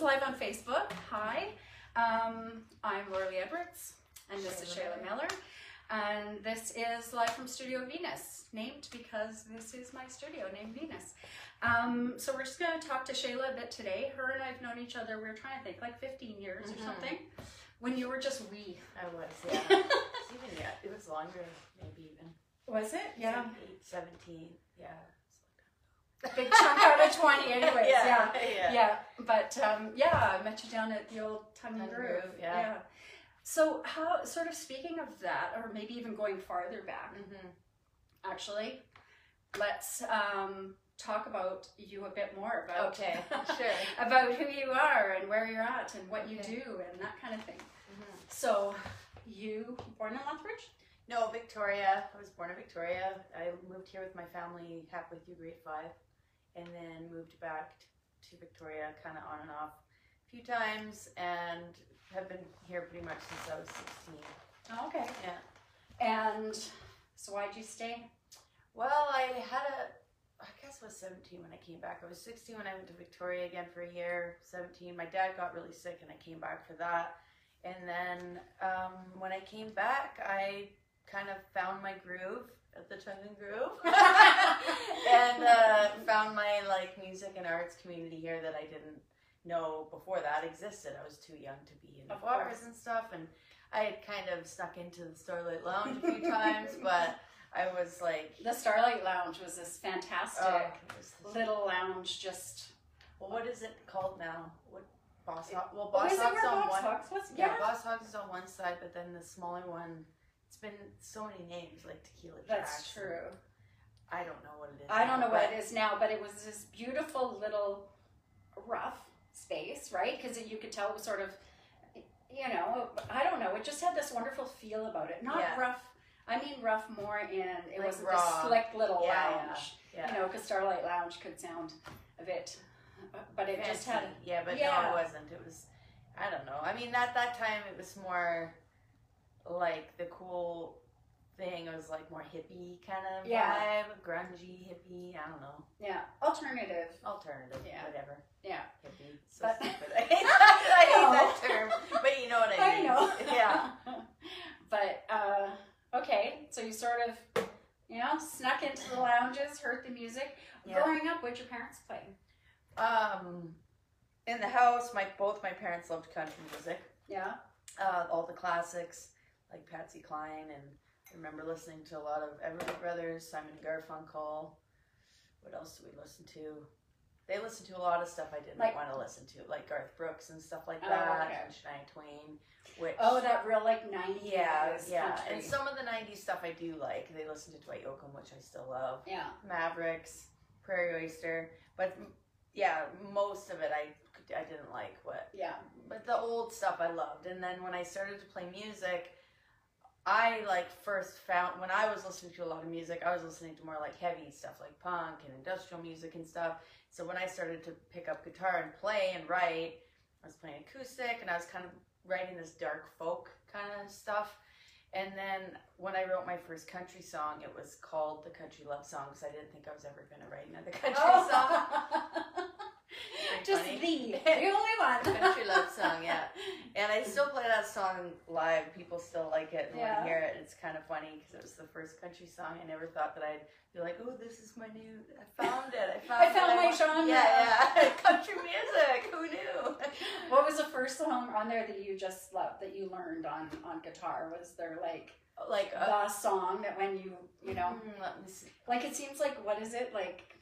live on Facebook. Hi, um, I'm Lorley Edwards, and this is Shaela Miller. And this is live from Studio Venus, named because this is my studio, named Venus. Um, so we're just going to talk to Shaela a bit today. Her and I've known each other, we are trying to think, like 15 years Mhm. or something, when you were just wee. I was, yeah. Even yeah, it was longer, maybe even. Was it? It's like eight, 17, yeah. Big chunk out of 20 anyways, yeah. yeah. Yeah, but um, yeah, I met you down at the old Tongue and Groove. Groove, yeah. So, how, sort of speaking of that, or maybe even going farther back, hmm actually, let's um, talk about you a bit more about Okay, sure. about who you are and where you're at and what you do and that kind of thing. hmm So, you born in Lethbridge? No, Victoria. I was born in Victoria. I moved here with my family halfway through grade five, and then moved back to Victoria, kind of on and off, a few times, and have been here pretty much since I was sixteen. Oh, okay. Yeah. And so, why'd you stay? Well, I had a, I guess I was 17 when I came back. I was 16 when I went to Victoria again for a year. 17, my dad got really sick and I came back for that. And then um, when I came back, I kind of found my groove at the Tongue and Groove and uh, found my like music and arts community here that I didn't know before that existed. I was too young to be in Of bars course. and stuff, and I had kind of snuck into the Starlight Lounge a few times, but I was like, The Starlight Lounge was this fantastic oh, was this- little lounge, just well, what is it called now? What Boss Hog? Well, Oh, Boss Hog's on one. Yeah, Yeah, Boss Hogs is on one side, but then the smaller one. It's been so many names, like Tequila that's true. I don't know what it is. I don't know what it is now, but it was this beautiful little rough space, right? Because you could tell it was sort of, you know, I don't know. It just had this wonderful feel about it. Not Yeah. rough. I mean rough more in it Like wasn't raw. this slick little Yeah, lounge. Yeah. You know, because Starlight Lounge could sound a bit, but it just had. Yeah, but no, it wasn't. It was, I don't know. I mean, at that time, it was more like the cool thing. It was like more hippie kind of Yeah. vibe, grungy hippie. I don't know, Yeah, alternative. alternative, Yeah. whatever. Yeah. Hippie. So But- stupid. I hate that, I hate No. that term, but you know what I mean. I mean. know. Yeah. but uh, okay, so you sort of, you know, snuck into the lounges, heard the music. Yeah. Growing up, what'd your parents play? Um, in the house, my both my parents loved country music. Yeah. uh, all the classics like Patsy Cline, and I remember listening to a lot of Everly Brothers, Simon and Garfunkel. What else do we listen to? They listened to a lot of stuff I didn't Like- want to listen to, like Garth Brooks and stuff like Oh, that, okay. and Shania Twain. Which Oh, that real like '90s yeah, yeah, country. and some of the '90s stuff I do like. They listen to Dwight Yoakam, which I still love. yeah. Mavericks, Prairie Oyster, but yeah, most of it I I didn't like. What Yeah. but the old stuff I loved. And then when I started to play music, I like first found when I was listening to a lot of music, I was listening to more like heavy stuff like punk and industrial music and stuff. So when I started to pick up guitar and play and write, I was playing acoustic and I was kind of writing this dark folk kind of stuff. And then when I wrote my first country song, it was called the Country Love Song because I didn't think I was ever going to write another country oh. song. Very Just funny. the the only one. country love song, yeah. And I still play that song live. People still like it and want to hear it. It's kind of funny because it was the first country song. I never thought that I'd be like, "Oh, this is my new. I found it. I found. It. I found my want." genre." Yeah, yeah. country music. Who knew? What was the first song on there that you just loved that you learned on on guitar? Was there like like, uh, the song that when you you know mm, let me see. like it seems like what is it like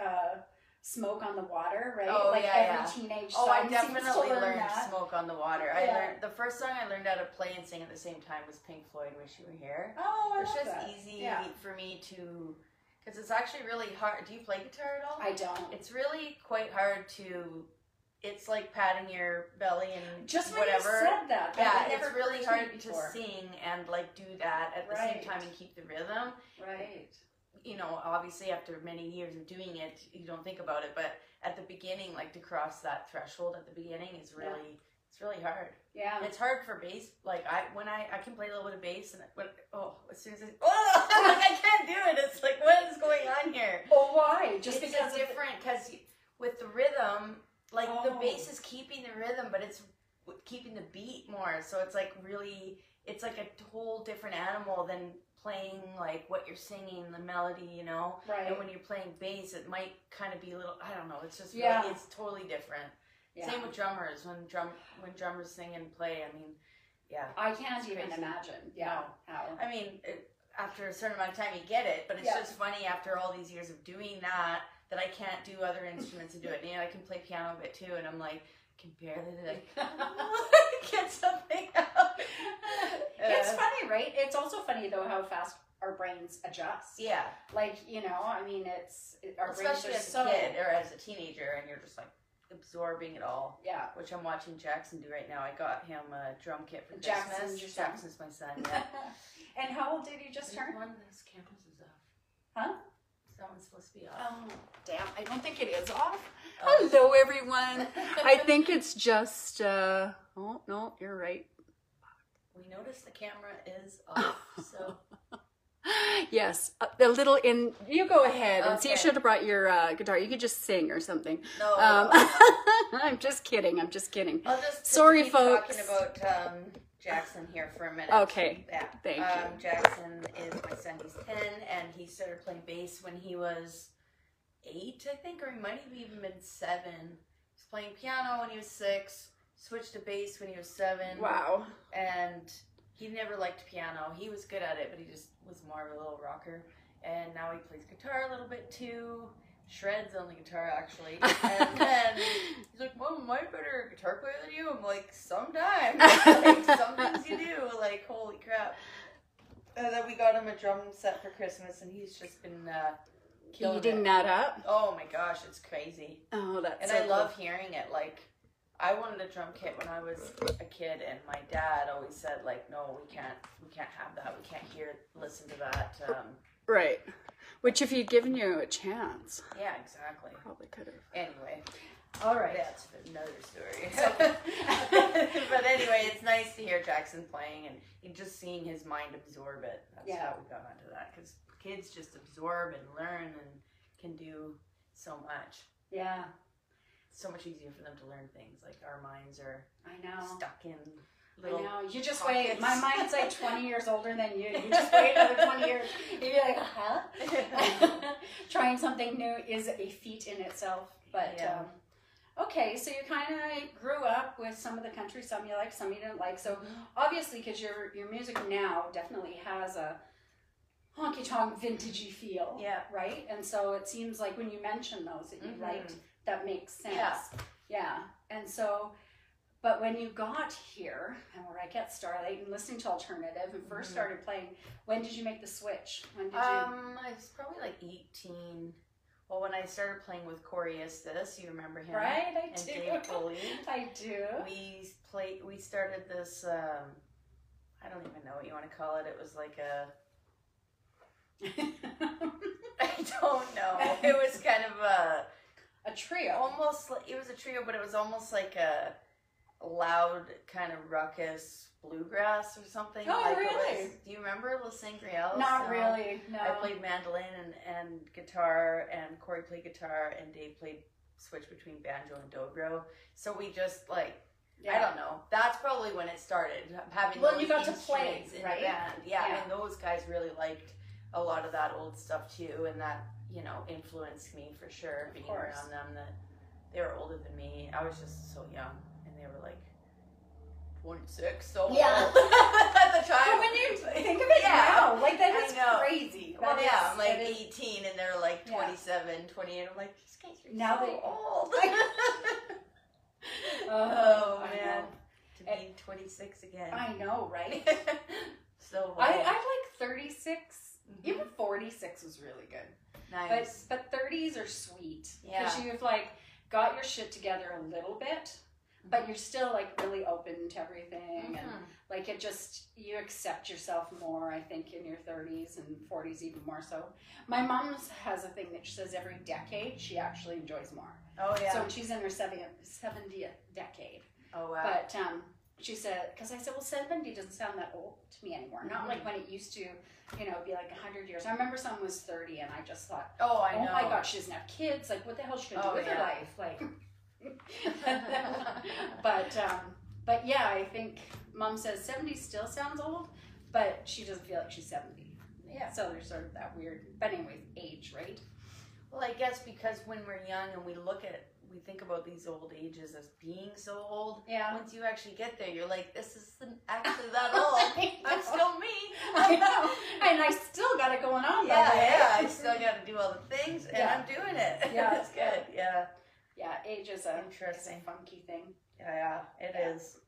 uh smoke on the water right Oh, like yeah, every yeah. teenage Oh, I definitely learn learned that. "Smoke on the Water." I learned the first song I learned how to play and sing at the same time was Pink Floyd. "Wish You Were Here." oh I just that. easy Yeah. for me to, because it's actually really hard. Do you play guitar at all? I don't It's really quite hard to. It's like patting your belly and just whatever. you said that, that yeah, it's really hard to sing and like do that at the Right. same time and keep the rhythm. right You know, obviously after many years of doing it, you don't think about it, but at the beginning, like to cross that threshold at the beginning is Yeah. really it's really hard. yeah And it's hard for bass. Like I when I I can play a little bit of bass and but oh as soon as I oh like I can't do it. It's like what is going on here? oh why just it's because of the- different because with the rhythm, like the Oh. bass is keeping the rhythm, but it's keeping the beat more. So it's like really, it's like a whole different animal than playing like what you're singing, the melody, you know. Right. And when you're playing bass, it might kind of be a little. I don't know. It's just Yeah. really, it's totally different. yeah. Same with drummers. When drum when drummers sing and play, I mean, yeah. I can't even crazy. imagine. Yeah. How. I mean, it, after a certain amount of time, you get it. But it's Yeah. just funny after all these years of doing that that I can't do other instruments and do it. You know, I can play piano a bit too, and I'm like, can barely like get something out. it's Uh, funny, right? It's also funny though how fast our brains adjust. yeah, Like you know, I mean, it's it, our especially brains as are a so kid or as a teenager, and you're just like absorbing it all. yeah. Which I'm watching Jackson do right now. I got him a drum kit for Jackson's Christmas. your son? Jackson's my son. Yeah. and how old did you just turn? One of those cameras is off. Huh? That one's supposed to be off. Oh, damn! I don't think it is off. Oh. Hello, everyone. I think it's just. uh Oh no, you're right. We noticed the camera is off, so Yes, a, a little in. You go ahead and see. You should have brought your uh, guitar. You could just sing or something. no. Um, I'm just kidding. I'm just kidding. I'll just Sorry, folks. Talking about um, Jackson here for a minute. Okay. Yeah. Thank um, you. Jackson is my son. He's ten, and he started playing bass when he was eight, I think, or he might have even been seven. He was playing piano when he was six. Switched to bass when he was seven. Wow. and he never liked piano. He was good at it, but he just was more of a little rocker. And now he plays guitar a little bit too. Shreds on the guitar actually. And then he's like, "Mom, am I a better guitar player than you?" I'm like, "Sometimes, like, some things you do." Like, holy crap! And then we got him a drum set for Christmas, and he's just been uh, killing Eating it. that up. Oh my gosh, it's crazy. Oh, that's. And so I cool. love hearing it. Like, I wanted a drum kit when I was a kid, and my dad always said, like, no, we can't, we can't have that. We can't hear, listen to that. Um, Right. Which, if he'd given you a chance, yeah, exactly. probably could have. Anyway, All right. that's another story. but anyway, it's nice to hear Jackson playing and and just seeing his mind absorb it. That's Yeah. how we got onto that because kids just absorb and learn and can do so much. Yeah, It's so much easier for them to learn things. Like our minds are I know. stuck in I little know. You just wait. My mind's like 20 years older than you. You just wait another 20 years. You'd be like, huh? Trying something new is a feat in itself. But Yeah. um, okay, so you kind of grew up with some of the country, some you like, some you didn't like. So obviously, because your your music now definitely has a honky tonk vintagey feel, Yeah. right? And so it seems like when you mention those that you Mhm. liked, that makes sense. Yeah. Yeah. And so, but when you got here, and where I get started and listening to alternative and 1st Mhm. started playing, when did you make the switch? When did you? Um, I was probably like 18. Well, when I started playing with Corey Estes, you remember him? right, I And do. Dave Foley. I do. We played. We started this. Um, I don't even know what you want to call it. It was like a. I don't know. It was kind of a a trio. almost. Like, it was a trio, but it was almost like a loud kind of ruckus bluegrass or something. Oh, like really? Was, do you remember Los Sangriels? Not No. really. No. I played mandolin and, and guitar, and Corey played guitar, and Dave played switch between banjo and dobro. So we just like I don't know. That's probably when it started having. Well, you got to play, in right? the band. Yeah, Yeah. and those guys really liked a lot of that old stuff too, and that you know influenced me for sure. Of being course. around them, that they were older than me. I was just so young, and they were like twenty six. So Yeah. old at the time. But when you think of it Yeah. now, like that is crazy. Well, That yeah, is- I'm like that is- 18 and they're like Yeah. 27, 28. I'm like, these guys are Now so they- old. Oh, oh, man. To be 26 again. I know, right? so I, I like 36. Mhm. Even 46 was really good. Nice. But but 30s are sweet Yeah. because you've like got your shit together a little bit, but you're still like really open to everything and Mhm. like it just you accept yourself more. I think in your 30s and 40s even more so. My mom's has a thing that she says every decade she actually enjoys more. Oh, yeah. So she's in her 70th, 70th decade. oh, wow. But um, she said, because I said, well, 70 doesn't sound that old to me anymore. Not like when it used to, you know, be like 100 years. I remember someone was 30 and I just thought, oh, I oh know. my God, she doesn't have kids. Like, what the hell is she going to Oh, do with her life? Like, but um, but yeah, I think mom says 70 still sounds old, but she doesn't feel like she's 70. Yeah. So there's sort of that weird, but anyways, age, right? Well, I guess because when we're young and we look at, we think about these old ages as being so old. Yeah. Once you actually get there, you're like, this isn't actually that old. I'm still me. I know. And I still got it going on. Yeah, yeah. I still got to do all the things, and Yeah. I'm doing it. Yeah. it's good. Yeah, Yeah, age is a, is a Interesting. funky thing. yeah, yeah. It Yeah. is.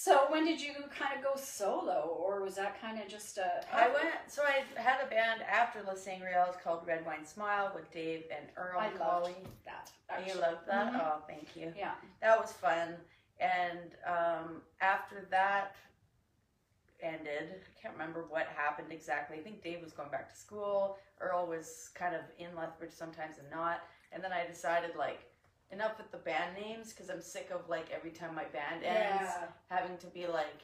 So when did you kind of go solo, or was that kind of just a? I went. So I had a band after La Sangria. It's called Red Wine Smile with Dave and Earl I loved that. Oh, you actually. loved that? Mhm. Oh, thank you. Yeah. That was fun. And um, after that ended, I can't remember what happened exactly. I think Dave was going back to school. Earl was kind of in Lethbridge sometimes and not. And then I decided, like, enough with the band names because I'm sick of, like, every time my band ends, Yeah. having to be like,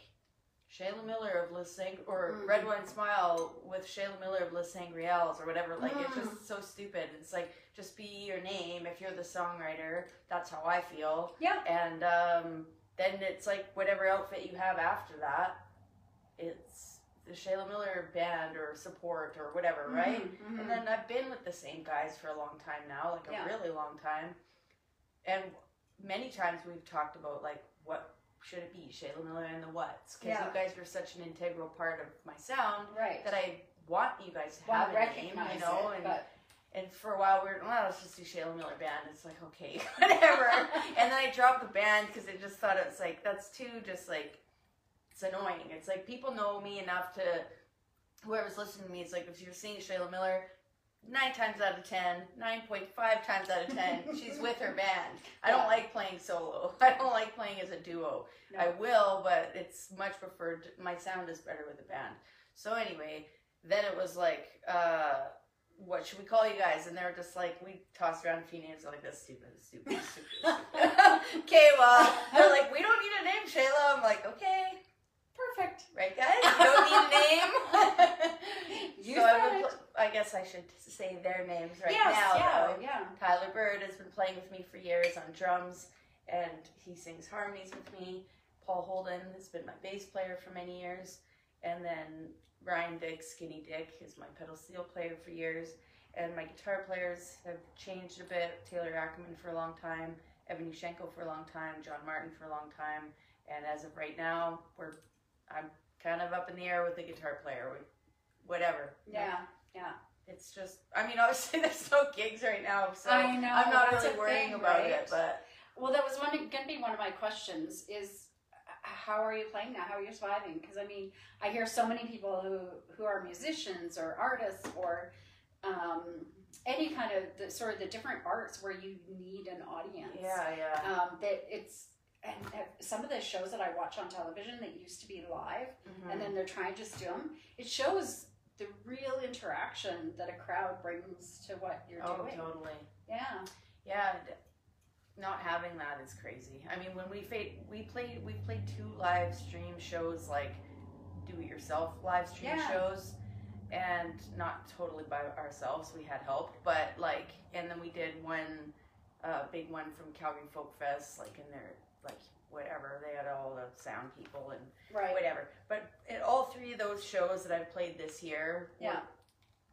Shaela Miller of Les Sang or Mm. Red Wine Smile with Shaela Miller of Les Sangriels or whatever. Like it's Mm. just so stupid. It's like just be your name if you're the songwriter. That's how I feel. Yeah. And um, then it's like whatever outfit you have after that, it's the Shaela Miller band or support or whatever, right? Mhm, mhm. And then I've been with the same guys for a long time now, like a Yeah. really long time. And many times we've talked about like what should it be, Shaela Miller and the What's, because Yeah. you guys were such an integral part of my sound right. that I want you guys to Well, have a name, you know. it, and but and for a while we were, well, let's just do Shaela Miller band. It's like okay, whatever. and then I dropped the band because I just thought it's like that's too just like it's annoying. It's like people know me enough to whoever's listening to me. It's like if you're seeing Shaela Miller, nine times out of ten, nine point five times out of ten, she's with her band. I don't like playing solo. I don't like playing as a duo. No. I will, but it's much preferred. My sound is better with a band. So anyway, then it was like. uh what should we call you guys? And they're just like, we tossed around a few names. They're like, that's stupid, that's stupid, that's stupid. stupid." okay, well, they're like, we don't need a name, Shaela. I'm like, okay, perfect. right, guys? You don't need a name. You so I, said would pl- I guess I should say their names right yes, now. yeah, though. yeah. Tyler Bird has been playing with me for years on drums, and he sings harmonies with me. Paul Holden has been my bass player for many years, and then Ryan Dick, Skinny Dick, is my pedal steel player for years. And my guitar players have changed a bit. Taylor Ackerman for a long time, Evan Yushenko for a long time, John Martin for a long time, and as of right now, we're I'm kind of up in the air with the guitar player. We, whatever. Yeah, yeah. It's just, I mean, obviously there's no gigs right now, so I know, I'm not really worrying thing, about right? it. But Well, that was one going to be one of my questions. Is how are you playing now? How are you surviving? Because I mean, I hear so many people who who are musicians or artists or um, any kind of the, sort of the different arts where you need an audience. yeah, yeah, Um, that it's and some of the shows that I watch on television that used to be live Mhm. and then they're trying to just do them. It shows the real interaction that a crowd brings to what you're oh, doing. Oh, totally. Yeah. Yeah, not having that is crazy. I mean, when we played, we played, we played two live stream shows, like do it yourself live stream Yeah. shows, and not totally by ourselves. We had help, but like, and then we did one uh, big one from Calgary Folk Fest, like in their like whatever they had all the sound people and Right. whatever. But in all three of those shows that I've played this year, were- Yeah.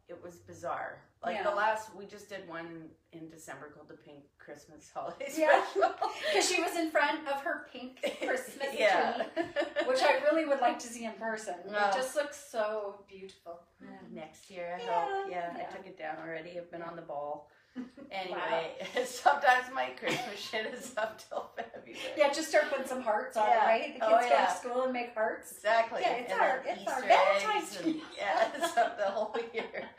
it was bizarre. Like Yeah. the last, we just did one in December called the Pink Christmas Holiday Yeah. Special. Because she was in front of her pink Christmas yeah. tree, which I really would like to see in person. Yeah. It just looks so beautiful. Next year, I Yeah. hope. Yeah. I took it down already. I've been on the ball. Anyway, sometimes my Christmas shit is up till February. Yeah, just start putting some hearts on, Yeah. right? The Oh, kids go yeah. to school and make hearts. Exactly. Yeah, it's and our- then it's our Easter Valentine's and- tree. Yeah, it's up the whole year.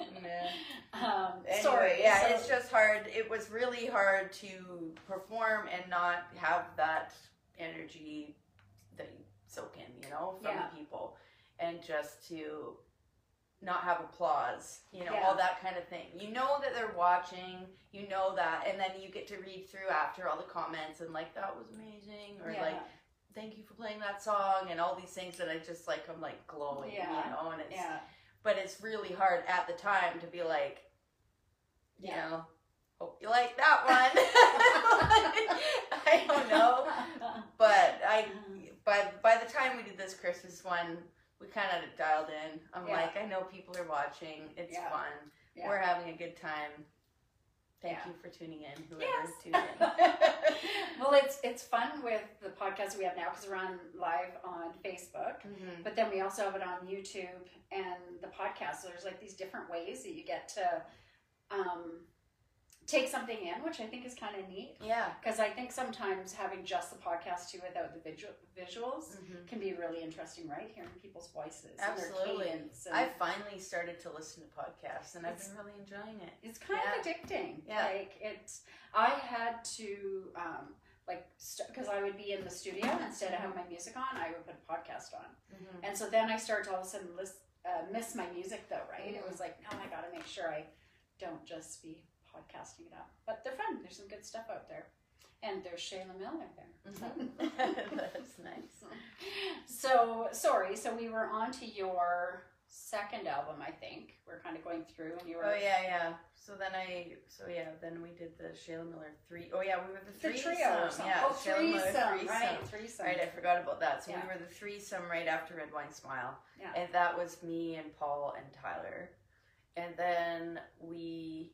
Yeah. Um, Anyway, sorry. yeah, so- it's just hard. It was really hard to perform and not have that energy that you soak in, you know, from Yeah. people, and just to not have applause, you know, Yeah. all that kind of thing. You know that they're watching, you know that, and then you get to read through after all the comments and like that was amazing, or yeah. like thank you for playing that song, and all these things that I just like. I'm like glowing, Yeah. you know, and it's but it's really hard at the time to be like, you know, hope you like that one. I don't know, but I mm-hmm. by by the time we did this Christmas one, we kind of dialed in. I'm Yeah. like, I know people are watching. It's Yeah. fun. Yeah. We're having a good time. Thank you for tuning in, whoever Yes. tuned in. well, it's it's fun with the podcast we have now because we're on live on Facebook, Mhm. but then we also have it on YouTube and the podcast. So there's like these different ways that you get to um, take something in, which I think is kind of neat. Yeah. Because I think sometimes having just the podcast too without the visual, visuals Mhm. can be really interesting, right? Hearing people's voices, and their Absolutely. cadence and I finally started to listen to podcasts, and I've been really enjoying it. It's kind Yeah. of addicting. Yeah. Like it's, I had to um, like because I would be in the studio instead of having my music on, I would put a podcast on, Mm-hmm. and so then I started to all of a sudden list, uh, miss my music though. Right? It Mhm. was like, oh, I got to make sure I don't just be podcasting it up. But they're fun. There's some good stuff out there, and there's Shaela Miller there. Mm-hmm. That's nice. So sorry. So we were on to your second album, I think. We're kind of going through, and you were Oh yeah, yeah. So then I, so yeah, then we did the Shaela Miller three. Oh yeah, we were the the trio. Yeah, oh, Shaela Miller threesome, right? Threesome. Right, I forgot about that. So Yeah. we were the threesome right after Red Wine Smile. Yeah. And that was me and Paul and Tyler. And then we,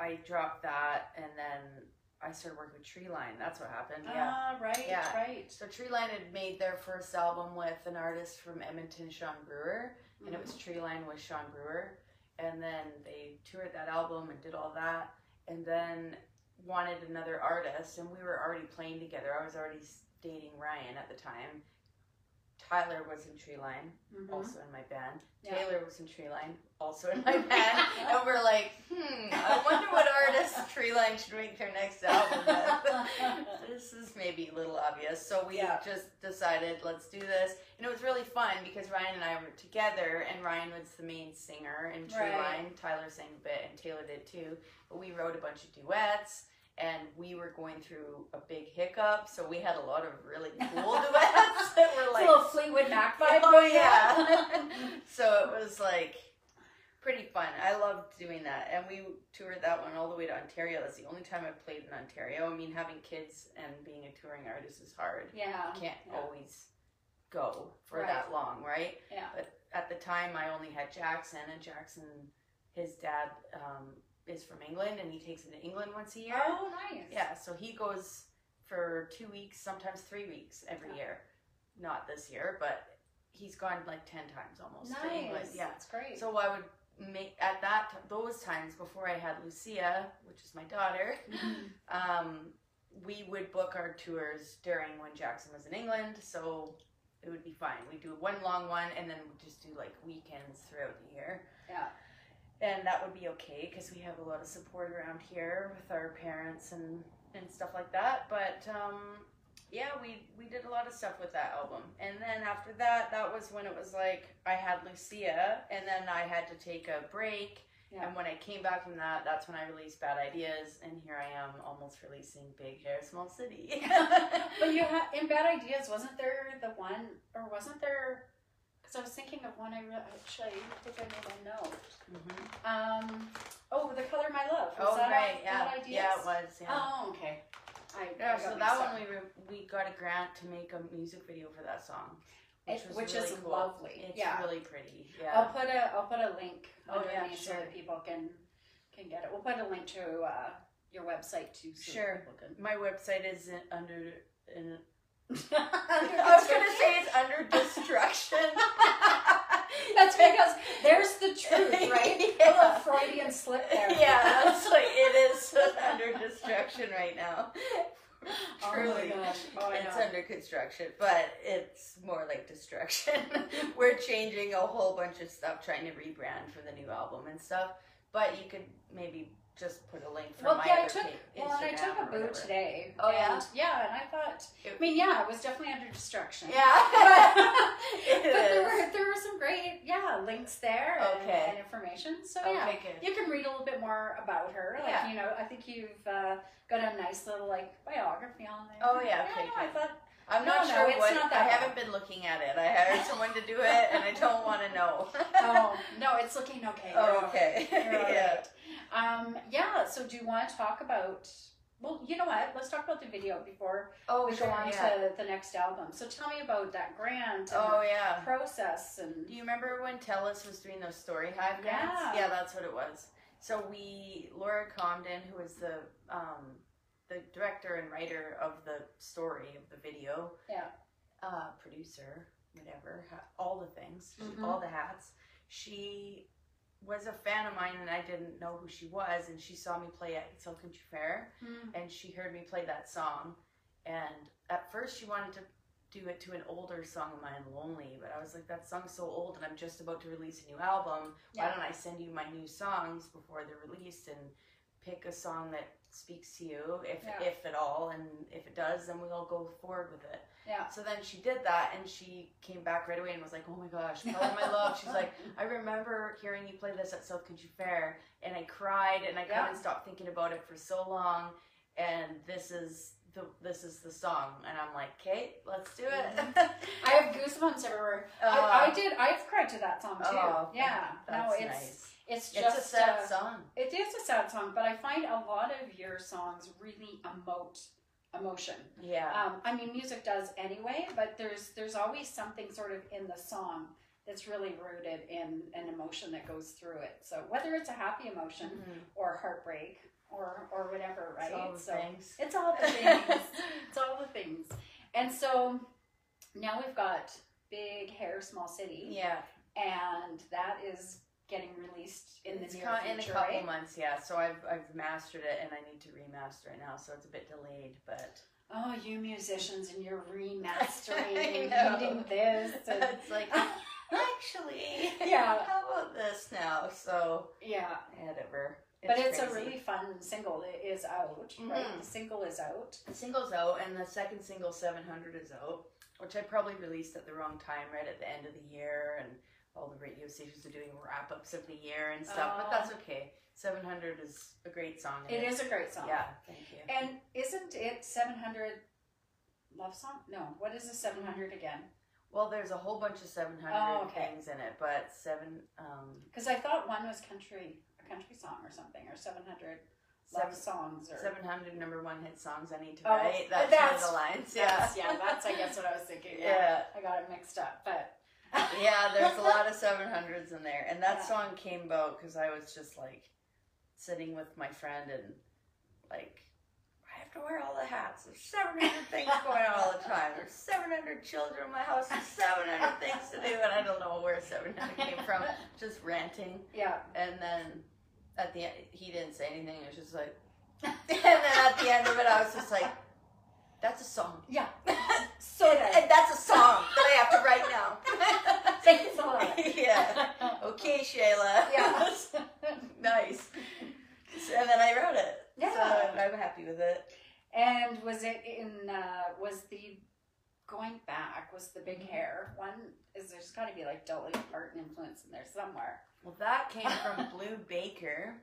I dropped that, and then I started working with Treeline. That's what happened. Yeah. Ah, right, Yeah. right. So Treeline had made their first album with an artist from Edmonton, Sean Brewer, and it was Mm-hmm. Treeline with Sean Brewer. And then they toured that album and did all that, and then wanted another artist, and we were already playing together. I was already dating Ryan at the time. Tyler was in Treeline, Mhm. also in my band. Yeah. Taylor was in Treeline, also in my band. and we're like, hmm, I wonder what artist Treeline should make their next album this is maybe a little obvious. So we Yeah. just decided, let's do this. And it was really fun because Ryan and I were together, and Ryan was the main singer in Treeline. Right. Tyler sang a bit, and Taylor did too. But we wrote a bunch of duets. And we were going through a big hiccup, so we had a lot of really cool duets that were like a little Fleetwood Mac vibe. Oh yeah. so it was like pretty fun. I loved doing that, and we toured that one all the way to Ontario. That's the only time I've played in Ontario. I mean, having kids and being a touring artist is hard. yeah. You can't yeah. always go for Right. that long, right? Yeah. But at the time, I only had Jackson, and Jackson, his dad um, is from England, and he takes him to England once a year. Oh, nice. Yeah, so he goes for two weeks, sometimes three weeks every Yeah. year. Not this year, but he's gone like ten times almost to England. Yeah. That's great. So I would make at that those times before I had Lucia, which is my daughter. Um, we would book our tours during when Jackson was in England, so it would be fine. We'd do one long one, and then we just do like weekends throughout the year. Yeah. And that would be okay because we have a lot of support around here with our parents and and stuff like that. But um, yeah, we we did a lot of stuff with that album. And then after that, that was when it was like I had Lucia, and then I had to take a break. Yeah. And when I came back from that, that's when I released Bad Ideas, and here I am, almost releasing Big Hair, Small City. But you had in Bad Ideas, wasn't there the one, or wasn't there? I was thinking of one I re- actually I think I made a note. Mhm. Um, oh, the color of my love. Was Oh that right, yeah, Ideas? yeah, it was. Yeah. Oh, okay. I, Yeah, I so that one we re- we got a grant to make a music video for that song, which, It- was which really is cool. lovely. It's yeah. really pretty. Yeah. I'll put a I'll put a link Oh, yeah, underneath so sure. that people can can get it. We'll put a link to uh, your website too, so Sure. people can. My website is under. In, I was gonna say it's under destruction. That's because there's the truth, right? A Yeah. little Freudian slip there. yeah, that's like it is under destruction right now. Oh my Truly. gosh. Oh, it's under construction, but it's more like destruction. We're changing a whole bunch of stuff, trying to rebrand for the new album and stuff. But you could maybe just put a link from Well, my yeah, I took well, and I took a boot today. Oh, yeah? and, yeah, and I thought. I mean, yeah, it was definitely under destruction. Yeah, but, but there were there were some great yeah links there and, Okay. and information. So yeah, good. you can read a little bit more about her. Like Yeah. you know, I think you've uh, got a nice little like biography on there. Oh, yeah, okay, no, I thought. I'm No, not no, sure it's what. not I haven't been looking at it. I hired someone to do it, and I don't want to know. oh no, it's looking okay. Right. okay. Yeah. Um, yeah. So do you want to talk about? Well, you know what? Let's talk about the video before Oh, we sure, go on yeah. to the next album. So tell me about that grant and Oh yeah. the process and Do you remember when Telus was doing those Storyhive Yeah. grants? Yeah, yeah, that's what it was. So we, Laura Comden, who is the um, the director and writer of the story of the video, Yeah. uh, producer, whatever, all the things, Mhm. all the hats. She was a fan of mine, and I didn't know who she was, and she saw me play at South Country Fair, Hmm. and she heard me play that song. And at first she wanted to do it to an older song of mine lonely but i was like that song's so old and i'm just about to release a new album. Why don't i send you my new songs before they're released? And pick a song that speaks to you if Yeah. if at all and if it does then we'll go forward with it Yeah. so then she did that and she came back right away and was like oh my gosh color my love she's like i remember hearing you play this at south country fair and i cried and i Yeah. couldn't stop thinking about it for so long and this is the this is the song and i'm like kate let's do it I have goosebumps everywhere. I, I Uh, did. I've cried to that song too. Oh, yeah. No, that's it's nice it's it's just a sad uh, song It is a sad song, but I find a lot of your songs really emote emotion. yeah Um, I mean, music does anyway, but there's there's always something sort of in the song that's really rooted in an emotion that goes through it. So whether it's a happy emotion Mhm. or heartbreak or or whatever, right? It's all the so things it's all the things. it's all the things. And so now we've got Big Hair, Small City, yeah and that is getting released in the near future, in a couple right? months yeah so i've i've mastered it and i need to remaster it now so it's a bit delayed but Oh, you musicians and your remastering and needing this. And, it's like actually Yeah. how about this now so yeah, whatever but it's a really fun single. It is out, right? Mhm. The single is out. The single's out, and the second single, 700, is out, which I probably released at the wrong time, right at the end of the year, and all the radio stations are doing wrap ups of the year and stuff, Oh. but that's okay. 700 is a great song. It it's- a great song. Yeah, thank you. And isn't it 700 love song? No. What is a 700 again? Well, there's a whole bunch of 700 Oh, okay. things in it, but 7, um, Because I thought one was country, country song or something, or 700 love seven, songs or 700 number one hit songs I need to Oh, write. That's, that's- one of the lines. Yeah. Yeah, that's I guess what I was thinking. yeah. I got it mixed up, but yeah, there's a lot of 700s in there. And that Yeah. song came about because I was just like sitting with my friend and like, I have to wear all the hats. There's 700 things going on all the time. There's 700 children in my house. There's 700 things to do. And I don't know where 700 came from. Just ranting. yeah. And then at the end, he didn't say anything. It was just like, and then at the end of it, I was just like, that's a song. Yeah. So and, and that's a song that I have to write now. Thanks a lot. yeah. Okay, Shaela. Yeah. nice. So- And then I wrote it. Yeah. So I'm happy with it. And was it in? Uh, was the going back? Was the big hair one? Is there's got to be like Dolly Parton influence in there somewhere? Well, that came from Blue Baker.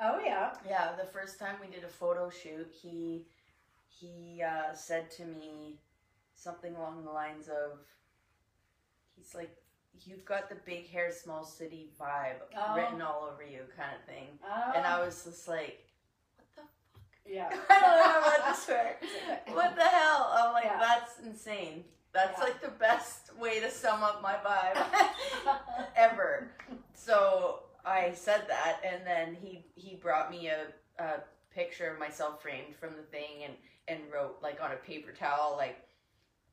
Oh yeah. Yeah, the first time we did a photo shoot, he he uh, said to me something along the lines of, he's like, "You've got the big hair, small city vibe Oh. written all over you," kind of thing. Oh. And I was just like, "What the yeah. I don't know what to swear. What the hell? I'm like, Yeah. that's insane. That's Yeah. like the best way to sum up my vibe ever. So I said that, and then he he brought me a, a picture of myself framed from the thing, and and wrote like on a paper towel like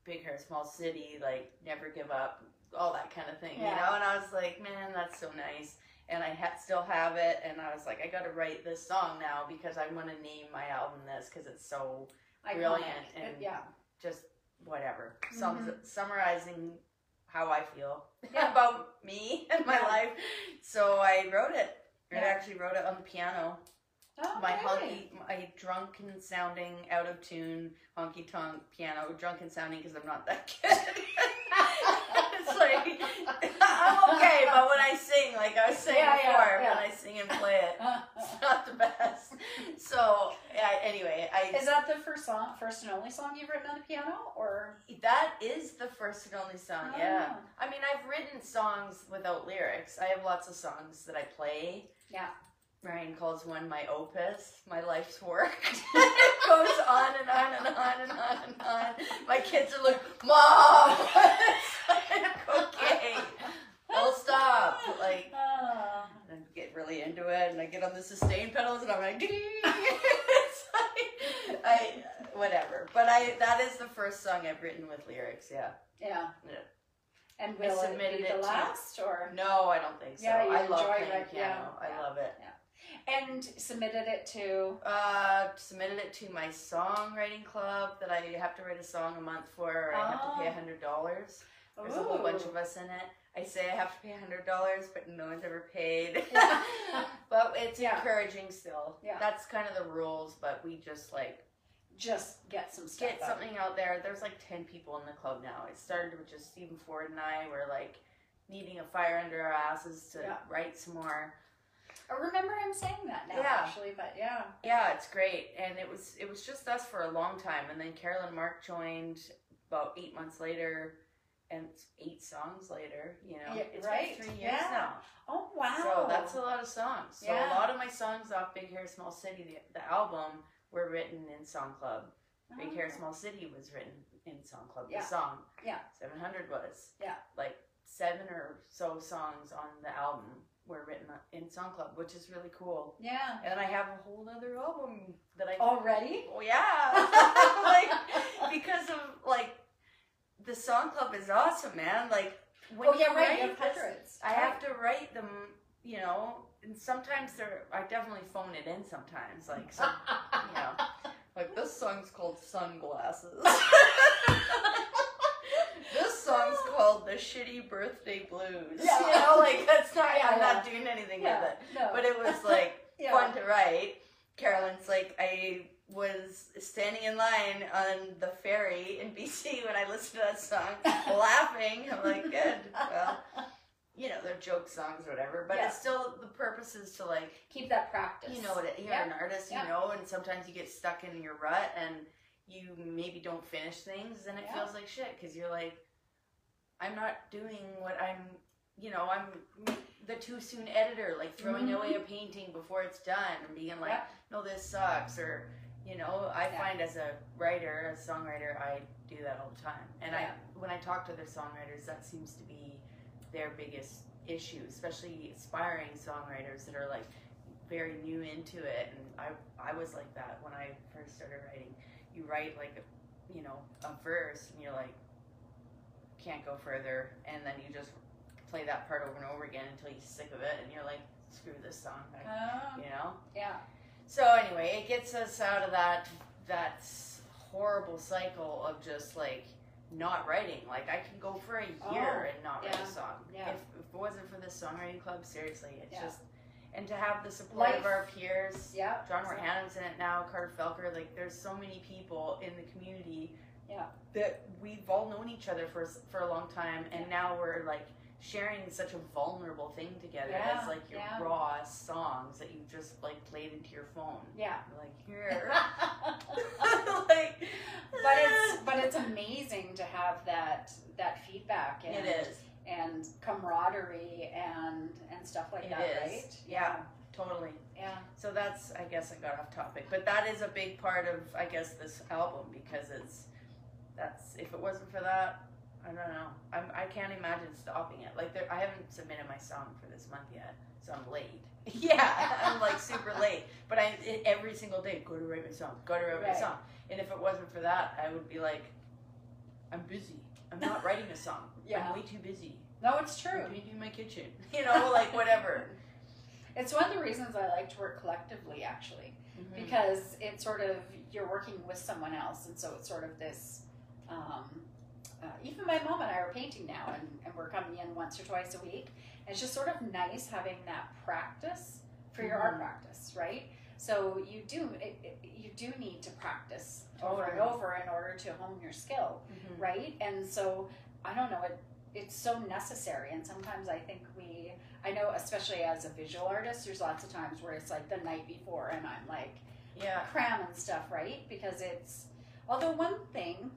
big hair, small city, like never give up, all that kind of thing, you know. And I was like, man, that's so nice. And I ha- still have it, and I was like, I got to write this song now because I want to name my album this because it's so Iconic. Brilliant and- yeah. just whatever. Sums Mhm. summarizing how I feel Yeah. about me and my Yeah. life. So I wrote it. I Yeah. actually wrote it on the piano. Oh, my really? honky, my drunken sounding, out of tune, honky tonk piano. Drunken sounding because I'm not that good. it's like okay, but when I sing, like I was saying Yeah, yeah, before, yeah. when I sing and play it, it's not the best. So yeah, anyway, I Is that the first song, first and only song you've written on the piano, or? That is the first and only song, oh. yeah. Oh. I mean, I've written songs without lyrics. I have lots of songs that I play. Yeah. Ryan calls one my opus, my life's work. it goes on and on and on and on and on. My kids are like, Mom, okay, I'll stop. Like, Ah. and I get really into it, and I get on the sustain pedals, and I'm like, it's like, I, whatever. But I, that is the first song I've written with lyrics. Yeah. yeah. Yeah. And I will it submitted be it the to- last or No, I don't think so. Yeah, you I love enjoy playing it, yeah, piano. I yeah. love it. yeah and submitted it to Uh, submitted it to my songwriting club that I have to write a song a month for. Or I have to pay Oh. a hundred dollars. There's a whole bunch of us in it. I say I have to pay a hundred dollars, but no one's ever paid. Yeah. but it's Yeah. encouraging still. Yeah. That's kind of the rules, but we just like just get some stuff get out. something out there. There's like ten people in the club now. It started with just Stephen Ford and I were like needing a fire under our asses to Yeah. write some more. I remember him saying that now Yeah. actually, but yeah. Yeah, it's great, and it was it was just us for a long time, and then Carolyn Mark joined about eight months later, and it's eight songs later. You know, Yeah, it's right, been three years yeah. now, Oh wow. so that's a lot of songs. So Yeah. a lot of my songs off Big Hair Small City, the, the album, were written in Song Club. Big Hair Oh. Small City was written in Song Club. Yeah. The song, Yeah. Seven Hundred was, Yeah. like seven or so songs on the album were written in Song Club, which is really cool. Yeah. And I have a whole other album that I Already? Oh yeah, like because of like the song club is awesome, man. Like when oh yeah, you right. You write have hundreds. I have to write them, you know, and sometimes they're I definitely phone it in sometimes, like some, you know, like this song's called Sunglasses. this song's called The Shitty Birthday Blues. Yeah. You know, like that's not Yeah, I'm yeah. not doing anything yeah. with it. No. But it was like fun to write. Carolyn's like, I was standing in line on the ferry in BC when I listened to that song, laughing. I'm like, good. Well, you know, they're joke songs or whatever, but Yeah. it's still the purpose is to like, Keep that practice. you know, what you're Yeah. an artist, Yeah. you know, and sometimes you get stuck in your rut and you maybe don't finish things, and it Yeah. feels like shit because you're like, I'm not doing what I'm, you know, I'm the too soon editor, like throwing Mhm. away a painting before it's done and being like, Yeah. no, this sucks, or you know, I Yeah. find as a writer, as a songwriter, I do that all the time, and Yeah. I when I talk to other songwriters, that seems to be their biggest issue, especially aspiring songwriters that are like very new into it, and I I was like that when I first started writing. You write like a, you know a verse, and you're like can't go further, and then you just play that part over and over again until you're sick of it, and you're like screw this song, I, Oh, you know. yeah. So anyway, it gets us out of that that horrible cycle of just like not writing. Like I can go for a year Oh, and not write yeah, a song. yeah. If, if it wasn't for the songwriting club, seriously, it's Yeah. just and to have the support Life. of our peers. Yeah. John Wort Hannam's in it now, Carter Felker. Like, there's so many people in the community Yeah. that we've all known each other for for a long time, and now we're like sharing such a vulnerable thing together Yeah, as like your yeah. raw songs that you just like played into your phone. Yeah. You're like here, but it's but it's amazing to have that that feedback and it is and camaraderie and and stuff like It that, is. right? Yeah. totally. Yeah. So that's I guess I got off topic, but that is a big part of I guess this album because it's that's if it wasn't for that. I don't know. I'm, I can't imagine stopping it. Like there, I haven't submitted my song for this month yet, so I'm late. yeah, I'm like super late. But I it, every single day go to write my song, go to write Right. my song. And if it wasn't for that, I would be like, I'm busy. I'm not writing a song. Yeah. I'm way too busy. No, it's I'm true. painting my kitchen. You know, like whatever. It's one of the reasons I like to work collectively, actually, Mhm. because it's sort of you're working with someone else, and so it's sort of this. Um, uh, even my mom and I are painting now, and, and we're coming in once or twice a week. And it's just sort of nice having that practice for your art Mhm. practice, right? So you do it, it, you do need to practice over and over in order to hone your skill, Mhm. right? And so I don't know it. It's so necessary, and sometimes I think we. I know, especially as a visual artist, there's lots of times where it's like the night before, and I'm like Yeah. cramming stuff, right? Because it's. Although one thing,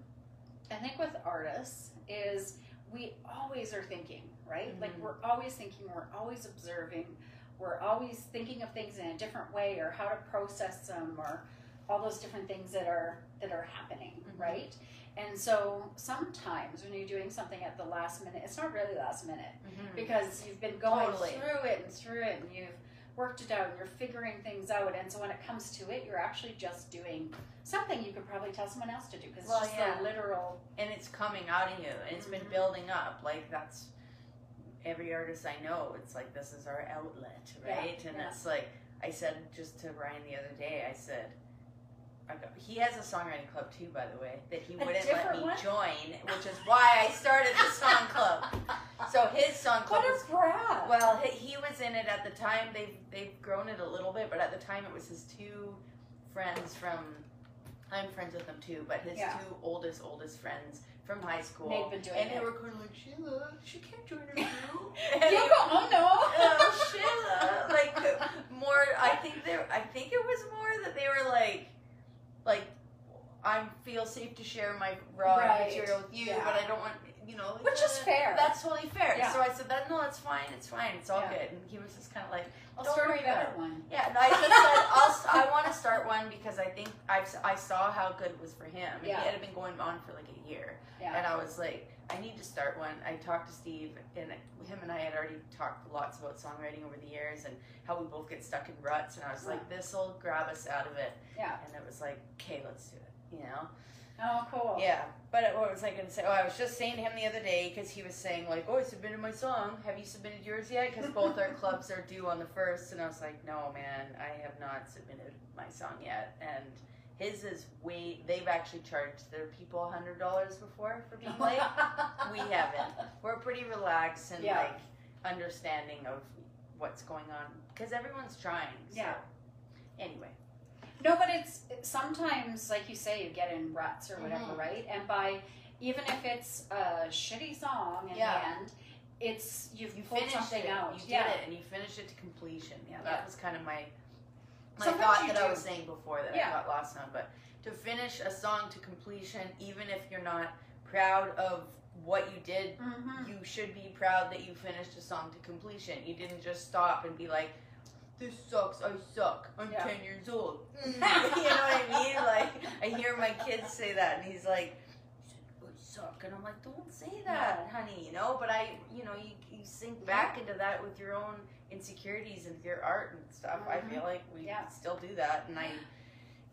I think with artists is we always are thinking, right? Like Mhm. we're always thinking, we're always observing, we're always thinking of things in a different way or how to process them or all those different things that are that are happening, Mhm. right? And so sometimes when you're doing something at the last minute, it's not really last minute because you've been going Totally. through it and through it and you've worked it out and you're figuring things out and so when it comes to it you're actually just doing something you could probably tell someone else to do because Well, it's just yeah. the literal and it's coming out of you and it's been Mhm. building up like that's every artist i know it's like this is our outlet Yeah, right and yeah. it's like i said just to ryan the other day i said he has a songwriting club too, by the way, that he A wouldn't let me one? join, which is why I started the song club. So his song club what was a brat well, he, he was in it at the time. They've they've grown it a little bit, but at the time it was his two friends from. I'm friends with them too, but his Yeah. two oldest oldest friends from high school. They've been doing and it. they were kind of like Sheila, she can't join her group. Yoko Ono oh, oh Sheila, like more. I think they. I think it was more that they were like, like. I feel safe to share my raw Right. material with you, Yeah. but I don't want, you know, which is uh, fair that's totally fair. Yeah. So I said, that, no, that's fine. It's fine. It's all Yeah. good. And he was just kind of like, I'll Don't start worry a better about one yeah. And I just said, I'll, I to start one because I think I've, s- I saw how good it was for him. And. He had been going on for like a year. yeah And I was like, I need to start one. I talked to Steve, and him and I had already talked lots about songwriting over the years and how we both get stuck in ruts. And I was like, this will grab us out of it. Yeah. And it was like, okay, let's do it. You know? oh cool Yeah, but what was I going to say? Oh, I was just saying to him the other day because he was saying like, "Oh, I submitted my song. Have you submitted yours yet?" Because both our clubs are due on the first, and I was like, "No, man, I have not submitted my song yet." And his is way. They've actually charged their people a hundred dollars before for being late. we haven't. We're pretty relaxed and Yeah. like understanding of what's going on because everyone's trying. So. Yeah. Anyway. No, but it's sometimes, like you say, you get in ruts or whatever, Mhm. right? And by even if it's a shitty song in Yeah. the end, it's you've you pulled finished something it. out. You did yeah. it, and you finished it to completion. Yeah, that Yeah. was kind of my my Sometimes thought that I was saying before that Yeah. I got lost on. But to finish a song to completion, even if you're not proud of what you did, Mm-hmm. you should be proud that you finished a song to completion. You didn't just stop and be like. This sucks. I suck. I'm Yeah. ten years old. You know what I mean? Like I hear my kids say that, and he's like, "I suck," and I'm like, "Don't say that, honey." You know. But I, you know, you, you sink back into that with your own insecurities and your art and stuff. I Mhm. feel like we Yeah. still do that, and I.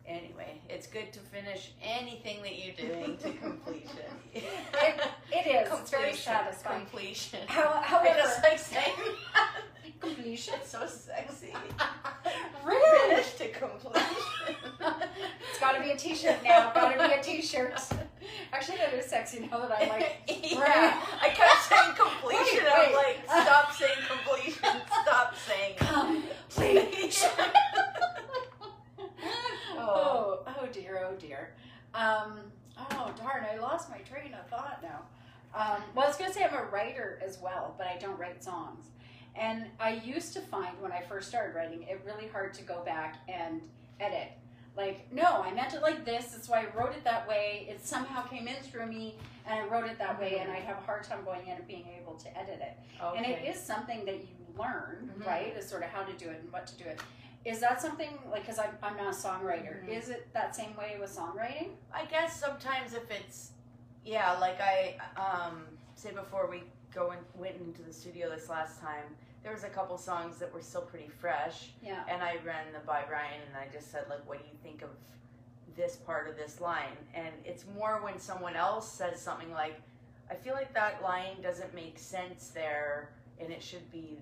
Anyway, it's good to finish anything that you're doing to completion. It, it is. It's very satisfying. Completion. How, I however, just like saying completion. it's so sexy. really? Finish to completion. It's got to be a T-shirt now. Got to be a T-shirt. Actually, that is sexy now that I'm like. yeah, I kept saying completion. Wait, I'm wait. like, stop saying completion. Stop saying Completion. oh. oh, oh dear, oh dear. Um, oh darn, I lost my train of thought now. Um, well, I was gonna say I'm a writer as well, but I don't write songs. And I used to find when I first started writing it really hard to go back and edit. Like, no, I meant it like this. That's why I wrote it that way. It somehow came in through me, and I wrote it that way. And I'd have a hard time going in and being able to edit it. Okay. And it is something that you learn, Mhm. right? Is sort of how to do it and what to do it. Is that something like because I'm, I'm not a songwriter? Mhm. Is it that same way with songwriting? I guess sometimes if it's, yeah, like I um, say before we go and went into the studio this last time, there was a couple songs that were still pretty fresh, Yeah. and I ran the by Ryan and I just said like, what do you think of this part of this line? And it's more when someone else says something like, I feel like that line doesn't make sense there, and it should be.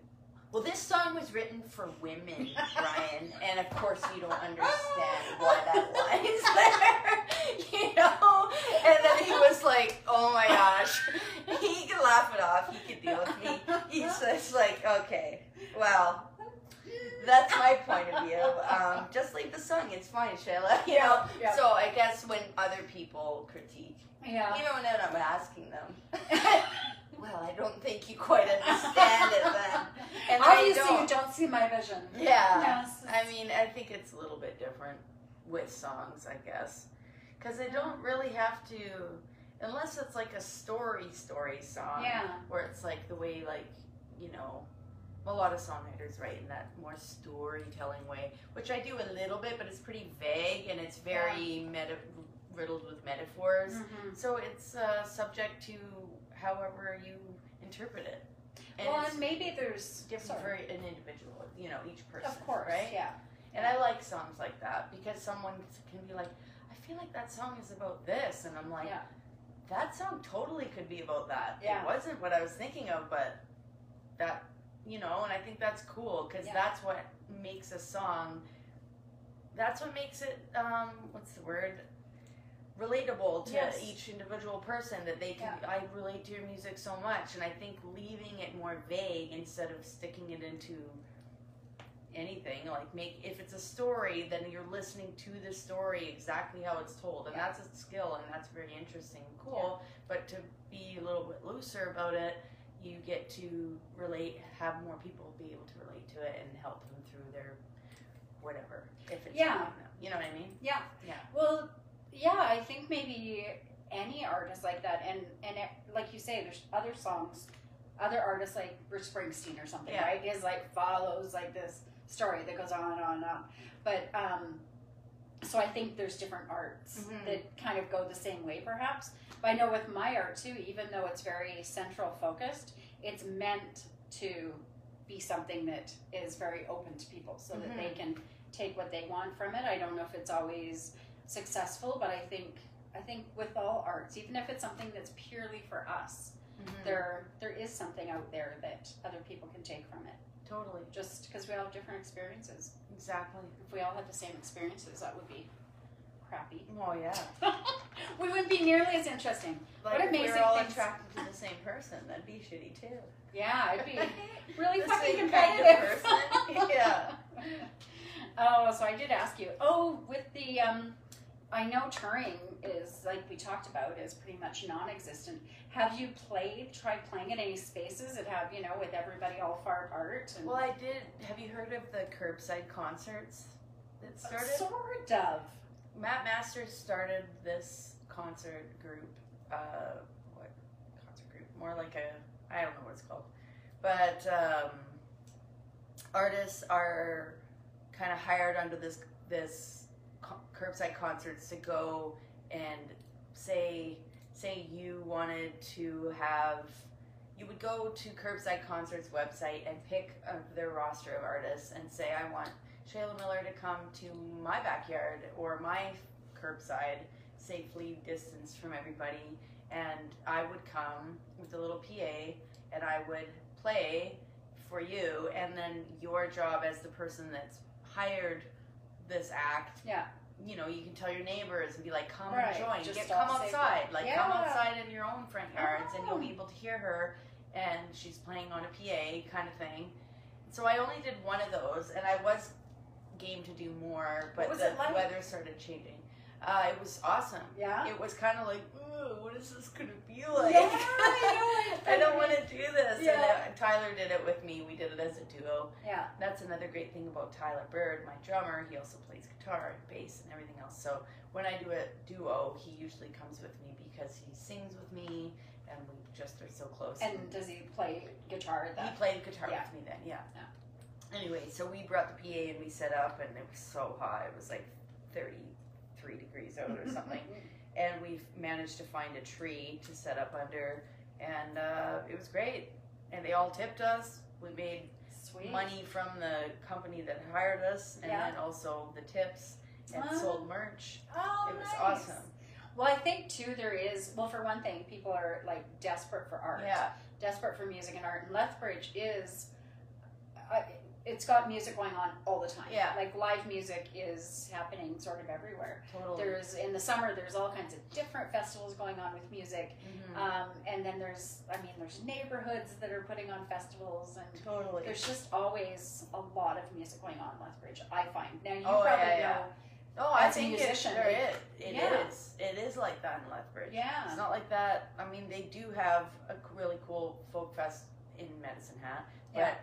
Well, this song was written for women, Ryan, and of course you don't understand why that line's there, you know. And then he was like, "Oh my gosh," he could laugh it off. He could deal with me. He's just like, "Okay, well, that's my point of view. Um, just leave the song. It's fine, Shaela. You know." Yeah. So I guess when other people critique, Yeah. you know, I'm asking them. Well, I don't think you quite understand it then. And Obviously, don't. you don't see my vision. Yeah. Yes. I mean, I think it's a little bit different with songs, I guess. Because they don't really have to, unless it's like a story, story song. Yeah. Where it's like the way, like, you know, a lot of songwriters write in that more storytelling way, which I do a little bit, but it's pretty vague and it's very meta- riddled with metaphors. Mhm. So it's uh, subject to however you interpret it. And well, and maybe there's different for an individual, you know, each person. Of course, right? yeah. And I like songs like that because someone can be like, feel like that song is about this, and I'm like, Yeah. that song totally could be about that. Yeah. It wasn't what I was thinking of, but that, you know, and I think that's cool because Yeah. that's what makes a song. That's what makes it, um, what's the word? Relatable to Yes. each individual person that they can. Yeah. I relate to your music so much, and I think leaving it more vague instead of sticking it into anything like make if it's a story then you're listening to the story exactly how it's told and Yeah. that's a skill and that's very interesting and cool but to be a little bit looser about it you get to relate have more people be able to relate to it and help them through their whatever if it's Yeah. you know what i mean Yeah. Yeah. Well, yeah, I think maybe any artist like that, and and it, like you say, there's other songs, other artists like Bruce Springsteen or something, Yeah. right? Is like follows like this story that goes on and on and on. But um, so I think there's different arts Mhm. that kind of go the same way, perhaps. But I know with my art too, even though it's very central focused, it's meant to be something that is very open to people, so that Mhm. they can take what they want from it. I don't know if it's always successful, but I think I think with all arts, even if it's something that's purely for us, Mm-hmm. there there is something out there that other people can take from it. Totally Just because we all have different experiences. exactly If we all had the same experiences, that would be crappy. oh yeah we wouldn't be nearly as interesting. like if we amazing were all things- attracted to the same person that'd be shitty too Yeah, I'd be really fucking same kind of competitive. person. Yeah. Oh, so I did ask you. Oh, with the um, I know touring is like we talked about is pretty much non-existent. Have you played? Tried playing in any spaces that have you know with everybody all far apart? And Well, I did. Have you heard of the curbside concerts that started? sort of. Matt Masters started this concert group. Uh, what concert group? More like a I don't know what it's called, but um, artists are kind of hired under this this curbside concerts to go and say say you wanted to have you would go to curbside concerts website and pick uh, their roster of artists and say i want shaela miller to come to my backyard or my curbside safely distanced from everybody and i would come with a little pa and i would play for you and then your job as the person that's hired this act Yeah. You know you can tell your neighbors and be like come Right, and join. Just get come outside. like come outside in your own front yards and you'll Oh. be able to hear her and she's playing on a pa kind of thing. So i only did one of those and i was game to do more but the like? weather started changing. Uh, it was awesome. Yeah. it was kind of like, ooh, what is this gonna be like? Yeah, I. I don't want to do this. Yeah. And Tyler did it with me. We did it as a duo. Yeah. That's another great thing about Tyler Bird, my drummer. He also plays guitar and bass and everything else. So when I do a duo, he usually comes with me because he sings with me, and we just are so close. And does he play guitar at he played guitar Yeah. with me then, yeah. Yeah. Anyway, so we brought the PA and we set up, and it was so hot. It was like 33 degrees out or something. and we've managed to find a tree to set up under, and uh, it was great. And they all tipped us. We made Sweet. money from the company that hired us, and Yeah. then also the tips, and Ah. sold merch. Oh, it was nice. awesome. Well, I think too there is. Well, for one thing, people are like desperate for art. Yeah, desperate for music and art. And Lethbridge is, uh, it's got music going on all the time. Yeah. Like live music is happening sort of everywhere. totally. There's in the summer. There's all kinds of different festivals going on with music. Mhm. Um, and then there's, I mean, there's neighborhoods that are putting on festivals, and totally. there's just always a lot of music going on in Lethbridge. I find now you Oh, probably yeah, yeah. know. Oh, I As a think musician, it, there it- is. It Yeah. is. It is like that in Lethbridge. Yeah. It's not like that. I mean, they do have a really cool folk fest in Medicine Hat, but Yeah.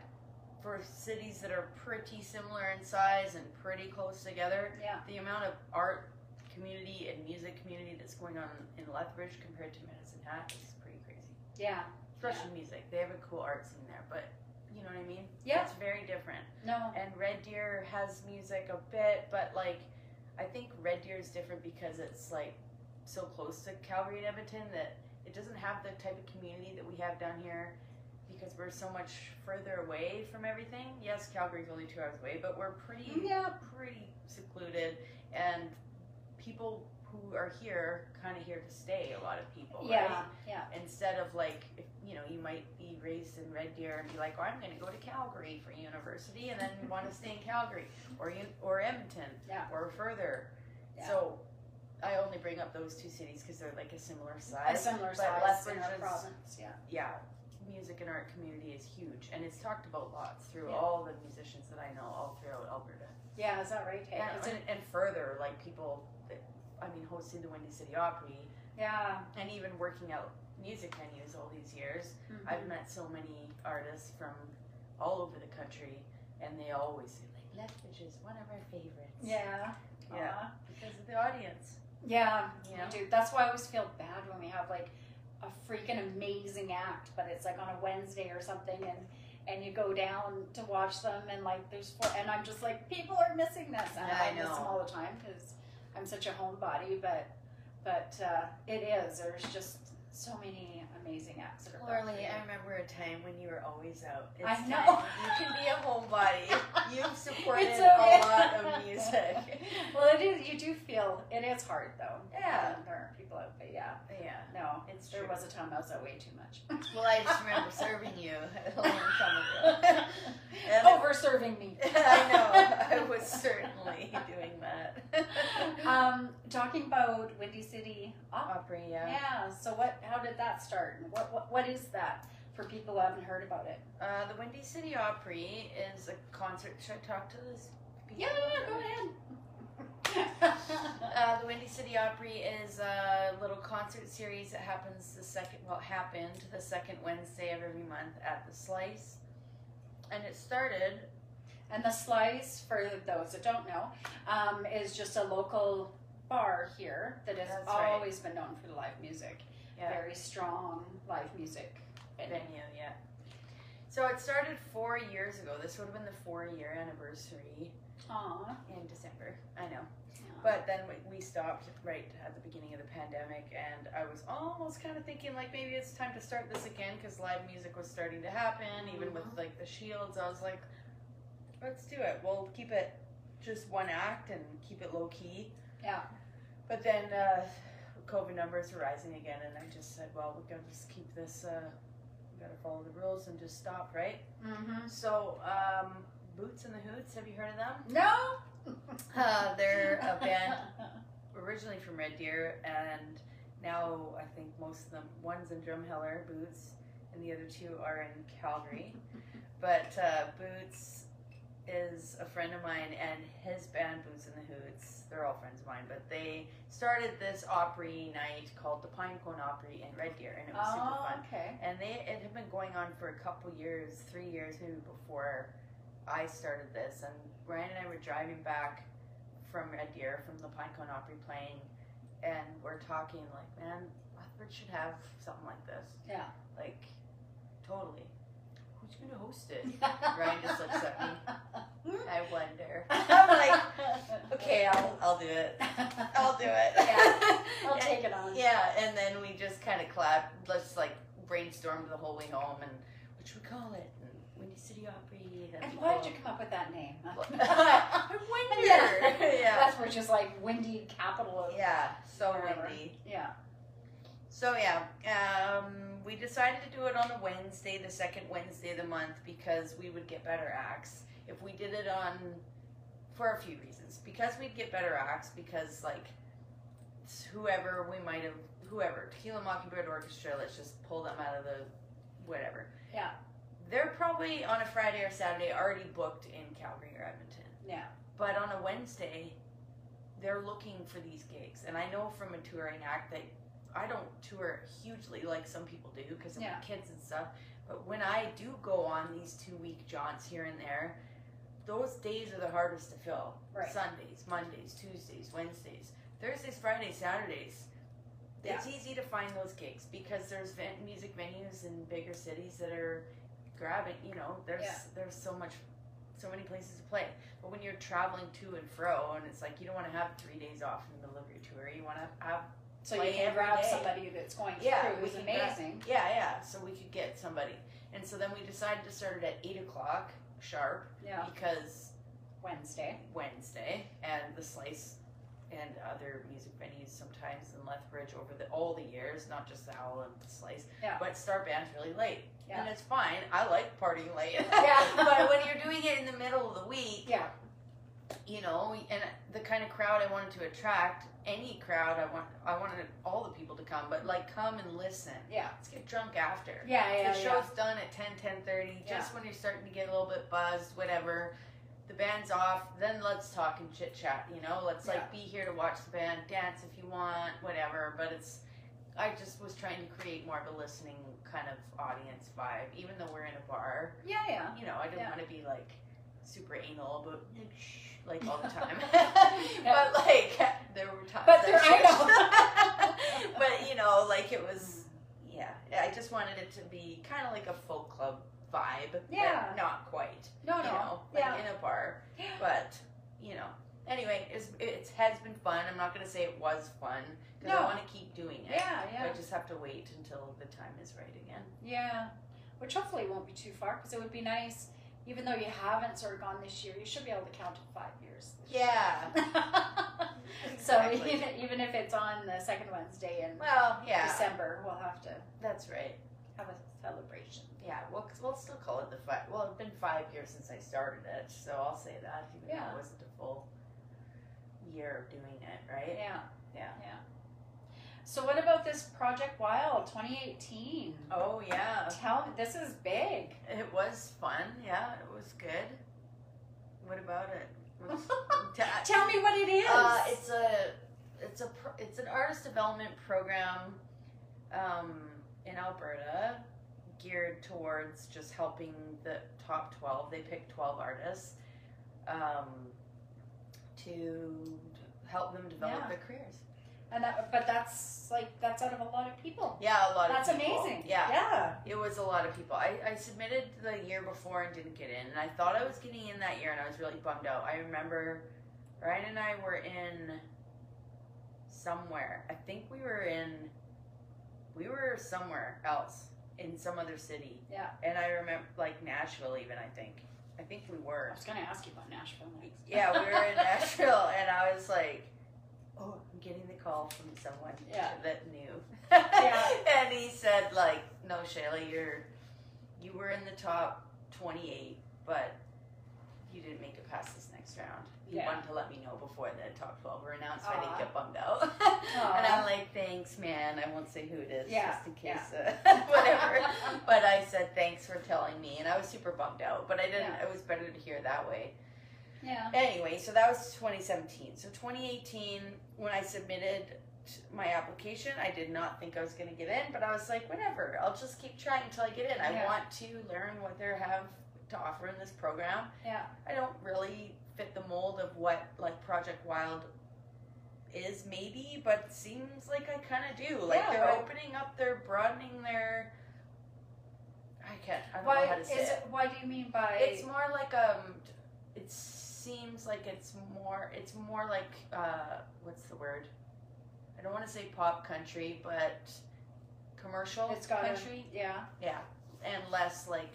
For cities that are pretty similar in size and pretty close together, Yeah. the amount of art community and music community that's going on in Lethbridge compared to Medicine Hat is pretty crazy. Yeah. Especially music. They have a cool art scene there, but you know what I mean? Yeah. It's very different. No. And Red Deer has music a bit, but like I think Red Deer is different because it's like so close to Calgary and Edmonton that it doesn't have the type of community that we have down here because we're so much further away from everything. Yes, Calgary's only two hours away, but we're pretty mm-hmm. Yeah. pretty secluded and people who are here kind of here to stay a lot of people Yeah. right Yeah. instead of like if, you know you might be raised in red deer and be like oh i'm going to go to calgary for university and then want to stay in calgary or you or edmonton Yeah. or further Yeah. so i only bring up those two cities because they're like a similar A size similar but size Lethbridge our province. Yeah. yeah music and art community is huge and it's talked about lots through Yeah. all the musicians that i know all throughout alberta Yeah. Is that right? Hey? and, and, and further like people that, i mean hosting the windy city opry yeah. and even working out music venues all these years Mhm. I've met so many artists from all over the country, and they always say like Lethbridge is one of our favorites. Yeah. Yeah. Aw. because of the audience. Yeah, You know? That's why I always feel bad when we have like a freaking amazing act, but it's like on a Wednesday or something, and and you go down to watch them, and like there's four, and I'm just like people are missing this, and I I, miss them all the time because I'm such a homebody, but but uh, it is. There's just so many amazing acts that are. I remember a time when you were always out. It's I time. know. You can be a homebody. You've supported okay. a lot of music. well, it is. You do feel it is hard though. Yeah. Um, there are people out, but yeah, yeah, no. it's There true. was a time I was out way too much. Well, I just remember serving you a long time ago. And Over serving me. I know. I was certainly doing that. Um, talking about Windy City Opera. Opry, yeah. Yeah. So what? How did that start? And what? What, what is that for people who haven't heard about it? Uh, the Windy City Opry is a concert. Should I talk to this? people? Yeah. Go ahead. Uh, the Windy City Opry is a little concert series that happens the second, well, happened the second Wednesday of every month at the Slice. And it started, and the Slice, for those that don't know, um, is just a local bar here that has That's right. always been known for the live music. yeah, Very strong live music. venue. venue, yeah. So it started four years ago. This would have been the four year anniversary Aw. in December. I know. But then we- stopped right at the beginning of the pandemic, and I was almost kind of thinking like maybe it's time to start this again because live music was starting to happen, even with Mhm. like the shields. I was like, let's do it. We'll keep it just one act and keep it low key. Yeah. But then uh, COVID numbers were rising again, and I just said, well, we gotta just keep this. Uh, we gotta follow the rules and just stop, right? Mm-hmm. So, um, Boots and the Hoots, have you heard of them? No. Uh, they're a band originally from Red Deer, and now I think most of them, one's in Drumheller, Boots, and the other two are in Calgary. but uh, Boots is a friend of mine, and his band, Boots and the Hoots, they're all friends of mine, but they started this Opry night called the Pinecone Opry in Red Deer, and it was super Oh, fun. okay. And they it had been going on for a couple years, three years maybe before I started this. And Ryan and I were driving back from Red Deer from the Pinecone Opry playing, and we're talking like, man, Lethbridge should have something like this. Yeah. Like, totally. Who's gonna host it? Ryan just looks at me. I wonder. I'm like, okay, I'll I'll do it. I'll do it. Yeah, I'll And- take it on. Yeah, and then we just kind of clapped. Let's like brainstormed the whole way home, and what should we call it? And Windy City Opry. And why did you come up with that name? I wonder. yeah. That's which is like windy capital of Yeah. So windy. yeah. So yeah, um, we decided to do it on a Wednesday, the second Wednesday of the month, because we would get better acts if we did it on, for a few reasons. Because we'd get better acts, because like whoever we might have, whoever Tequila Mockingbird Orchestra, let's just pull them out of the whatever. Yeah. They're probably on a Friday or Saturday already booked in Calgary or Edmonton. Yeah. But on a Wednesday, they're looking for these gigs, and I know from a touring act that I don't tour hugely like some people do because of Yeah. my kids and stuff. But when I do go on these two week jaunts here and there, those days are the hardest to fill. Right. Sundays, Mondays, Tuesdays, Wednesdays, Thursdays, Fridays, Saturdays. It's easy to find those gigs because there's music venues in bigger cities that are grabbing. You know, there's Yeah. there's so much, so many places to play. But when you're traveling to and fro, and it's like you don't want to have three days off in the middle of your tour. You want to have So you can grab day. somebody that's going Yeah, through is can grab- amazing. yeah, yeah. So we could get somebody, and so then we decided to start it at eight o'clock sharp Yeah. because Wednesday. Wednesday, and the Slice and other music venues sometimes in Lethbridge over the all the years, not just the Owl and the Slice. Yeah. But start bands really late, Yeah. and it's fine. I like partying late. Yeah. but when you're doing it in the middle of the week, Yeah. you know, and the kind of crowd I wanted to attract, any crowd I want, I wanted all the people to come, but like come and listen. Yeah. Let's get drunk after. Yeah, yeah, the yeah. show's done at 10, 10.30, just when you're starting to get a little bit buzzed, whatever. The band's off, then let's talk and chit chat, you know? Let's like be here to watch the band, dance if you want, whatever. But it's, I just was trying to create more of a listening kind of audience vibe, even though we're in a bar. Yeah, yeah. You know, I didn't Yeah. want to be like super anal but like, shh, like all the time. Yeah. But like, there were times. But there- I should. but you know, like it was, yeah. I just wanted it to be kind of like a folk club vibe. but Yeah. not quite. No, You no. know, like yeah. in a bar. But you know, anyway, it's it has been fun. I'm not gonna say it was fun because I want to keep doing it. Yeah, yeah. I just have to wait until the time is right again. Yeah, which hopefully won't be too far because it would be nice, even though you haven't sort of gone this year, you should be able to count to five years. Yeah. so even, even if it's on the second Wednesday in Well, yeah, December, we'll have to that's right. have a celebration. Yeah, well, we'll still call it the five. Well, it's been five years since I started it, so I'll say that, even Yeah. though it wasn't a full year of doing it, right? Yeah. Yeah. Yeah. So what about this Project Wild 2018? Oh yeah, Tell me, this is big. it was fun. Yeah, it was good. What about it? What's- Tell me what it is. Uh, it's a it's a it's an artist development program um, in Alberta geared towards just helping the top 12 they pick 12 artists um, to help them develop Yeah. their careers and that, but that's like that's out of a lot of people. yeah a lot That's of people. amazing. yeah Yeah. it was a lot of people I, I submitted the year before and didn't get in and i thought i was getting in that year and i was really bummed out i remember ryan and i were in somewhere i think we were in we were somewhere else in some other city Yeah. and i remember like nashville even i think i think we were. I was gonna ask you about Nashville next. yeah we were in nashville and i was like oh i'm getting the call from someone Yeah. that knew Yeah. and he said like no shaela you're you were in the top 28 but you didn't make it past this next round he Yeah. wanted to let me know before the top 12 were announced so i didn't get bummed out and i'm like thanks man i won't say who it is Yeah, just in case uh, whatever but i said thanks for telling me and i was super bummed out but i didn't Yeah. it was better to hear that way Yeah. Anyway, so that was 2017. So 2018, when I submitted my application, I did not think I was going to get in, but I was like, whatever, I'll just keep trying until I get in. I want to learn what they have to offer in this program. Yeah. I don't really fit the mold of what like Project Wild is, maybe, but seems like I kind of do. Like Yeah, they're right. opening up, they're broadening their. I can't. I don't Why know how to is it. it? Why do you mean by? It's more like um, it seems like it's more. It's more like uh, what's the word? I don't want to say pop country, but commercial It's got a- country. yeah. Yeah, and less like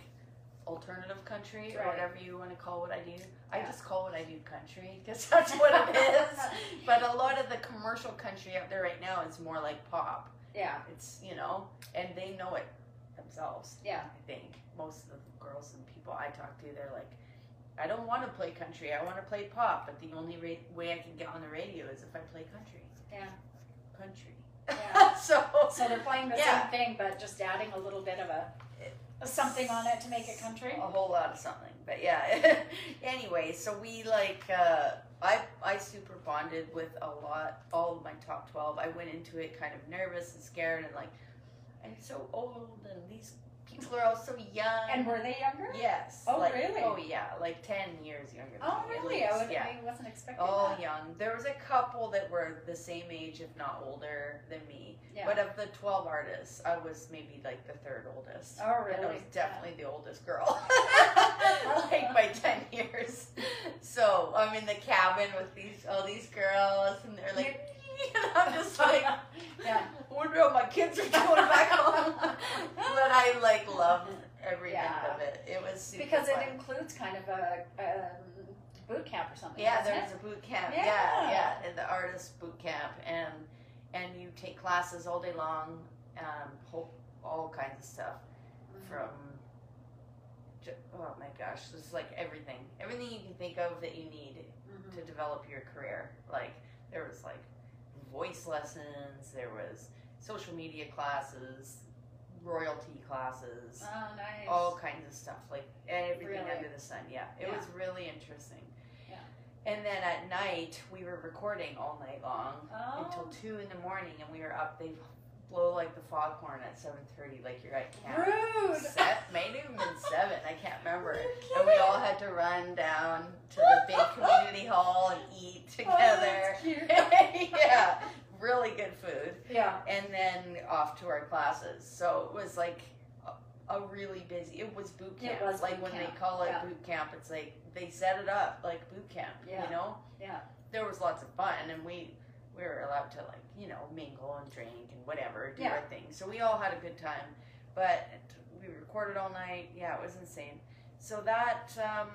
alternative country or Right. whatever you want to call what I do. I Yeah. just call what I do country because that's what it is. but a lot of the commercial country out there right now is more like pop. Yeah. It's you know, and they know it themselves. Yeah. I think most of the girls and people I talk to, they're like, I don't want to play country. I want to play pop, but the only ra- way I can get on the radio is if I play country. Yeah. Country. Yeah. so, So they're playing the Yeah. same thing, but just adding a little bit of a, a something on it to make it country. a whole lot of something. But yeah. anyway, so we like uh, I I super bonded with a lot all of my top twelve. I went into it kind of nervous and scared and like I'm so old and these people are all so young. And were they younger? yes. Oh, like- really? Oh yeah, like ten years younger. Than Oh, me, really? I, would, yeah. I wasn't expecting All that. young. There was a couple that were the same age, if not older, than me. Yeah. But of the twelve artists, I was maybe like the third oldest. Oh, And I was definitely the oldest girl. like by ten years. So I'm in the cabin with these all these girls, and they're like, and I'm just like, yeah. Wonder how my kids are doing back home. but I like loved every Yeah. minute of it. It was super Because fun. it includes kind of a, um, boot camp or something. Yeah, there's it? a boot camp. Yeah. Yeah, yeah, in the artist boot camp, and and you take classes all day long, um, whole, all kinds of stuff Mhm. from. Oh my gosh, just like everything, everything you can think of that you need Mhm. to develop your career. Like there was like voice lessons, there was social media classes, royalty classes, Oh, nice. all kinds of stuff, like everything Really? under the sun. Yeah, it Yeah. was really interesting. Yeah. And then at night, we were recording all night long Oh. until two in the morning, and we were up. They blow like the foghorn at seven thirty, like you're at camp. Rude. Set, maybe even been seven. I can't remember. And we all had to run down to big community hall and eat Oh, together. cute. yeah, really good food Yeah. and then off to our classes. So it was like a, a really busy. It was boot camp. It was like when camp, they call it yeah. boot camp, it's like they set it up like boot camp. Yeah. You know. Yeah. There was lots of fun, and we we were allowed to like you know mingle and drink and whatever, do Yeah. our thing. So we all had a good time, but we recorded all night. Yeah, it was insane. So that. um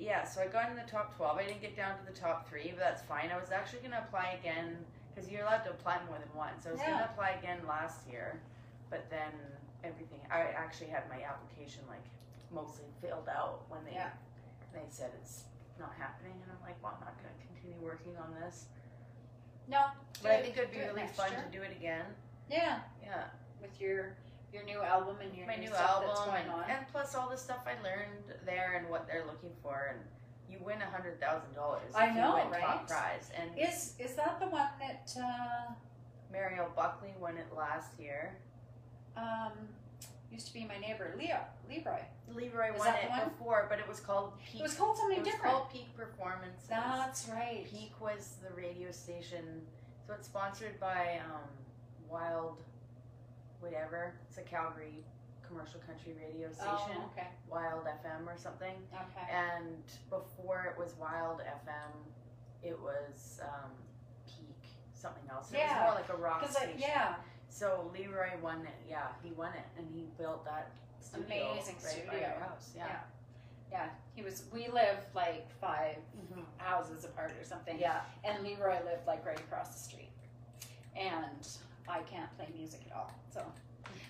yeah, so I got in the top 12. I didn't get down to the top three, but that's fine. I was actually going to apply again because you're allowed to apply more than once. I was going to apply again last year, but then everything. I actually had my application like mostly filled out when they Yeah. they said it's not happening, and I'm like, well, I'm not going to continue working on this. No. But I think it'd be really fun year. to do it again. Yeah. Yeah, With your your new album and your my new, new stuff album, that's going and, on. and plus all the stuff I learned there and what they're looking for, and you win a hundred thousand dollars. I know, you win right? Top prize, and Is is that the one that uh, Mariel Buckley won it last year. um, used to be my neighbor, Leo Leroy? Leroy Is won it one? before, but it was called Peak. It was called something it was different. called Peak Performances. That's right. Peak was the radio station. So it's sponsored by um, Wild, whatever. It's a Calgary commercial country radio station. Oh, okay. Wild FM or something. Okay. And before it was Wild FM, it was um, Peak something else. It Yeah. was more like a rock station. yeah, So Leroy won it. Yeah, he won it, and he built that studio Amazing right by studio. your house. Yeah. yeah, he was. We live like 5 Mhm. houses apart or something. Yeah. And Leroy lived like right across the street. And I can't play music at all, so.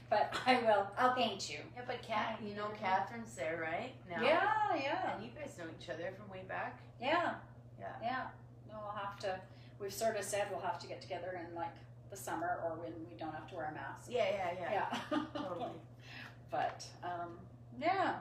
But I will. I'll paint you. Yeah, but Kat, you know Catherine's there, right? Now. Yeah, yeah, And you guys know each other from way back. yeah, Yeah. yeah. No, we'll have to. We've sort of said we'll have to get together in like the summer or when we don't have to wear a mask. Yeah, yeah, yeah. Yeah. Totally. But um, yeah.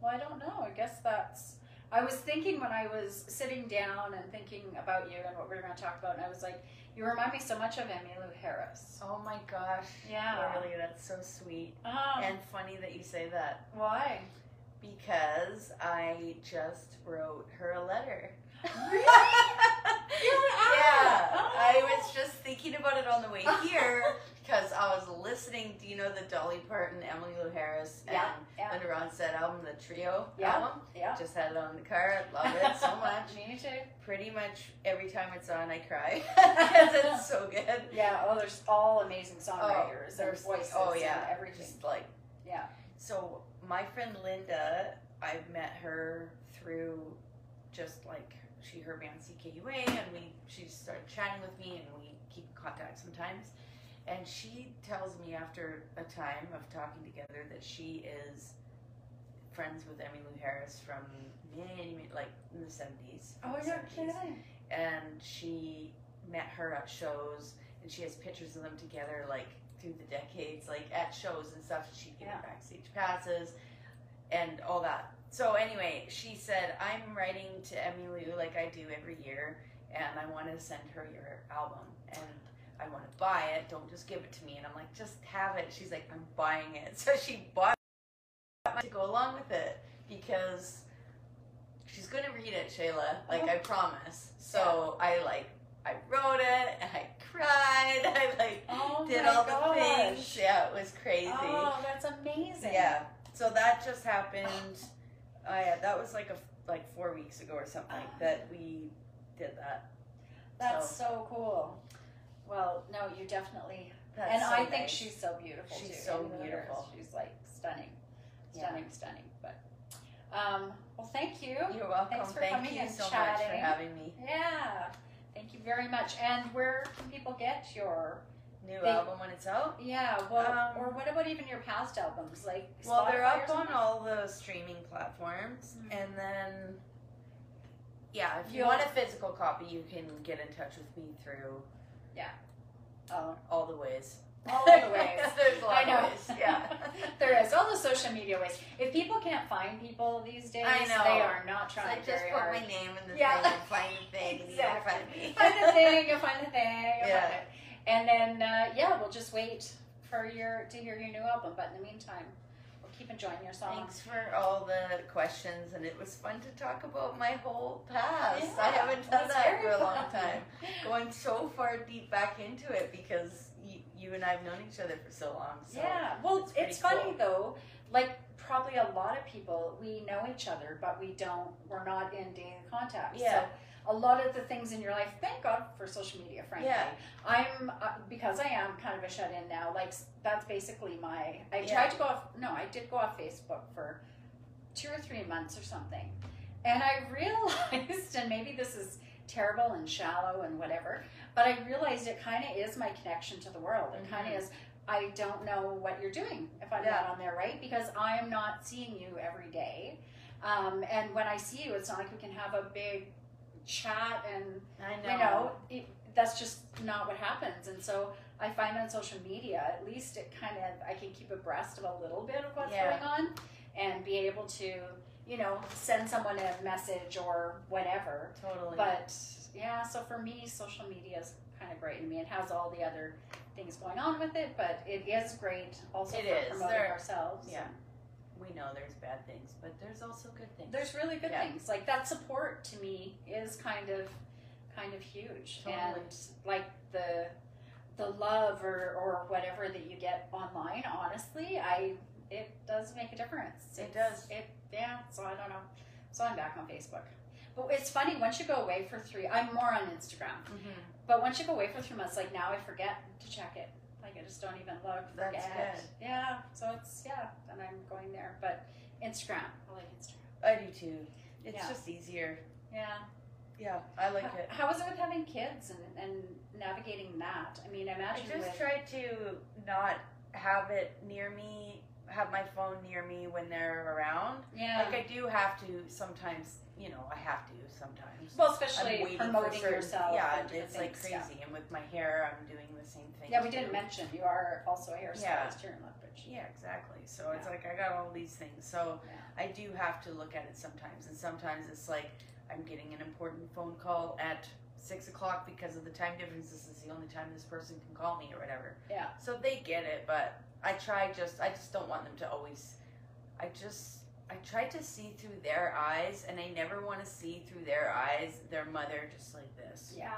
Well, I don't know. I guess that's. I was thinking when I was sitting down and thinking about you and what we were going to talk about, and I was like, you remind me so much of Emmylou Harris. Oh my gosh. Yeah. Really, that's so sweet. Um, And funny that you say that why? because I just wrote her a letter. Really? yeah. Oh. I was just thinking about it on the way here because I was listening. Do you know the Dolly Parton, Emily Lou Harris, Yeah, and yeah. Linda Ronstadt album, the trio Yeah. album? Yeah. Just had it on the car. Love it so much. Me too. Pretty much every time it's on, I cry because it's so good. Yeah. Oh, there's all amazing songwriters and there's- voices oh yeah, and everything. Just like Yeah. So my friend Linda, I've met her through just like she heard me on CKUA, and we she started chatting with me, and we keep in contact sometimes. And she tells me after a time of talking together that she is friends with Emmylou Harris from many, like in the seventies. Oh, you're and she met her at shows and she has pictures of them together like through the decades like at shows and stuff she'd give Yeah. her backstage passes and all that so anyway she said i'm writing to emmylou like i do every year and i want to send her your album and i want to buy it don't just give it to me and i'm like just have it she's like i'm buying it so she bought my to go along with it because she's gonna read it, Shaela. Like. I promise. So I like I wrote it and I cried. I like Oh did all gosh. the things. Yeah, it was crazy. Oh, that's amazing. Yeah. So that just happened. Oh yeah, that was like a like four weeks ago or something Ah. that we did that. That's So- so cool. Well, no, you definitely That's and so I think she's so beautiful She's too. so beautiful. She's like stunning, Yeah. stunning, stunning. But um, well, thank you. You're welcome. Thanks for Thank coming you and so much for having me. Yeah, thank you very much. And where can people get your? New They- album when it's out. Yeah, well, Um, or what about even your past albums, like? Well, they're up on all the streaming platforms, Mhm. and then yeah, if you You'll- want a physical copy, you can get in touch with me through Oh, all the ways. all the ways. There's a lot I know. of ways. Yeah. there is all the social media ways. If people can't find people these days, I know. they are not So trying I just very put hard. my name in the Yeah. thing and find the thing, Exactly. you'll find me. find the thing, you'll find the thing, you'll Yeah. find it. And then uh, yeah, we'll just wait for your to hear your new album. But in the meantime, we'll keep enjoying your songs. Thanks for all the questions, and it was fun to talk about my whole past. Yeah, I haven't done that for a long fun. time. Going so far deep back into it because you, you and I have known each other for so long. So yeah. Well, it's it's, pretty funny though. Like probably a lot of people, we know each other, but we don't. We're not in daily contact. Yeah. So a lot of the things in your life, thank God for social media. Frankly, Yeah. I'm uh, because I am kind of a shut in now. Like that's basically my. I Yeah. tried to go off. No, I did go off Facebook for two or three months or something, and I realized, and maybe this is terrible and shallow and whatever, but I realized it kind of is my connection to the world. It kind Mhm. of is. I don't know what you're doing if I'm Yeah. not on there, right? Because I am not seeing you every day. Um, and when I see you, it's not like we can have a big chat and I know. you know it, that's just not what happens and so i find on social media at least it kind of i can keep abreast of a little bit of what's Yeah. going on and be able to you know send someone a message or whatever totally. but yeah so for me social media is kind of great to me it has all the other things going on with it but it is great also It for is. promoting ourselves yeah. We know there's bad things, but there's also good things. there's really good Yeah. things like that support to me is kind of kind of huge Totally. and like the the love or or whatever that you get online honestly i it does make a difference It does. it yeah so i don't know so i'm back on facebook but it's funny once you go away for three i'm more on instagram Mhm. but once you go away for three months like now i forget to check it i just don't even look That's good. yeah so it's yeah and i'm going there but instagram i like instagram I do too. It's Yeah. just easier. yeah Yeah, I like it. How- it. How is it with having kids and, and navigating that? I mean, I I just with try to not have it near me, have my phone near me when they're around. yeah. Like I do have to sometimes, you know, I have to sometimes. well, especially promoting certain- yourself. Yeah, it's like things, crazy. And with my hair, I'm doing the same thing. Yeah, yeah we too. didn't mention you are also a hairstylist Yeah. here in Lethbridge. Yeah, exactly. So it's like I got all these things. So Yeah. I do have to look at it sometimes, and sometimes it's like I'm getting an important phone call at six o'clock because of the time difference. This is the only time this person can call me or whatever. Yeah. So they get it, but I try just I just don't want them to always. I just I try to see through their eyes, and I never want to see through their eyes their mother just like this. Yeah,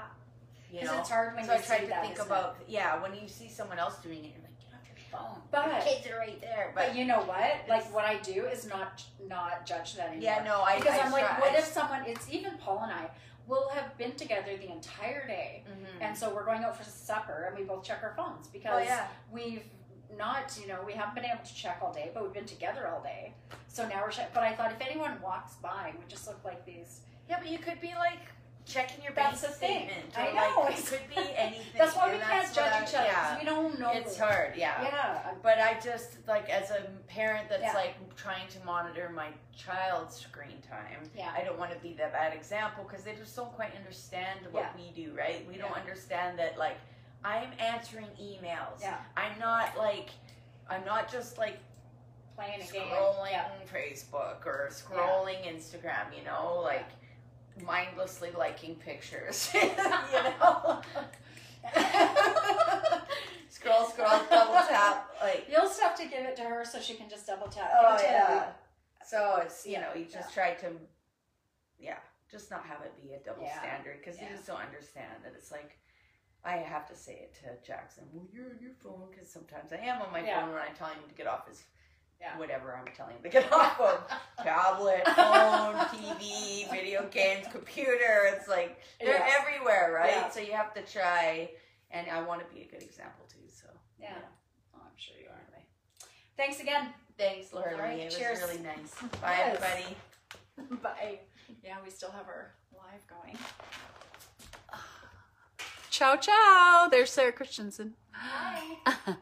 You because know. it's hard when So you I try to that, think isn't it? about yeah when you see someone else doing it, you're like get off your phone. But- your kids are right there. But you know what? Like what I do is not not judge that anymore. Yeah, no, I because I am like, try- what if someone? It's even Paul and I will have been together the entire day, Mhm. and so we're going out for supper, and we both check our phones because Oh yeah, we've not, you know, we haven't been able to check all day, but we've been together all day. So now we're check. But I thought if anyone walks by, we just look like these. yeah, but you could be like checking your That's bank statement. I know. Like, it could be anything. That's why we and can't judge what each other. Yeah, We don't know. it's hard. Yeah. Yeah. But I just like as a parent that's Yeah. like trying to monitor my child's screen time. Yeah. I don't want to be that bad example because they just don't quite understand what Yeah. we do, right? We don't understand that like I'm answering emails. Yeah. I'm not like I'm not just like Playing a game. scrolling Yeah. Facebook or scrolling Instagram, you know, like mindlessly liking pictures, you know. scroll, scroll, double tap. Like, You'll just have to give it to her so she can just double tap. oh it yeah. So it's you Yeah, know you just try to, yeah, just not have it be a double Yeah, standard because yeah. you just don't understand that it's like. I have to say it to Jackson. Well, you're on your phone because sometimes I am on my Yeah. phone when I'm telling him to get off his Yeah. whatever I'm telling him to get off of tablet, phone, TV, video games, computer. It's like they're Yeah. everywhere, right? So you have to try, and I want to be a good example too. So Yeah. Oh, I'm sure you are. Anyway. Thanks again. thanks, Laura. All right. It cheers. was really nice. Bye, Yes. everybody. Bye. Yeah, we still have our live going. Ciao, ciao. There's Sarah Christensen. Hi.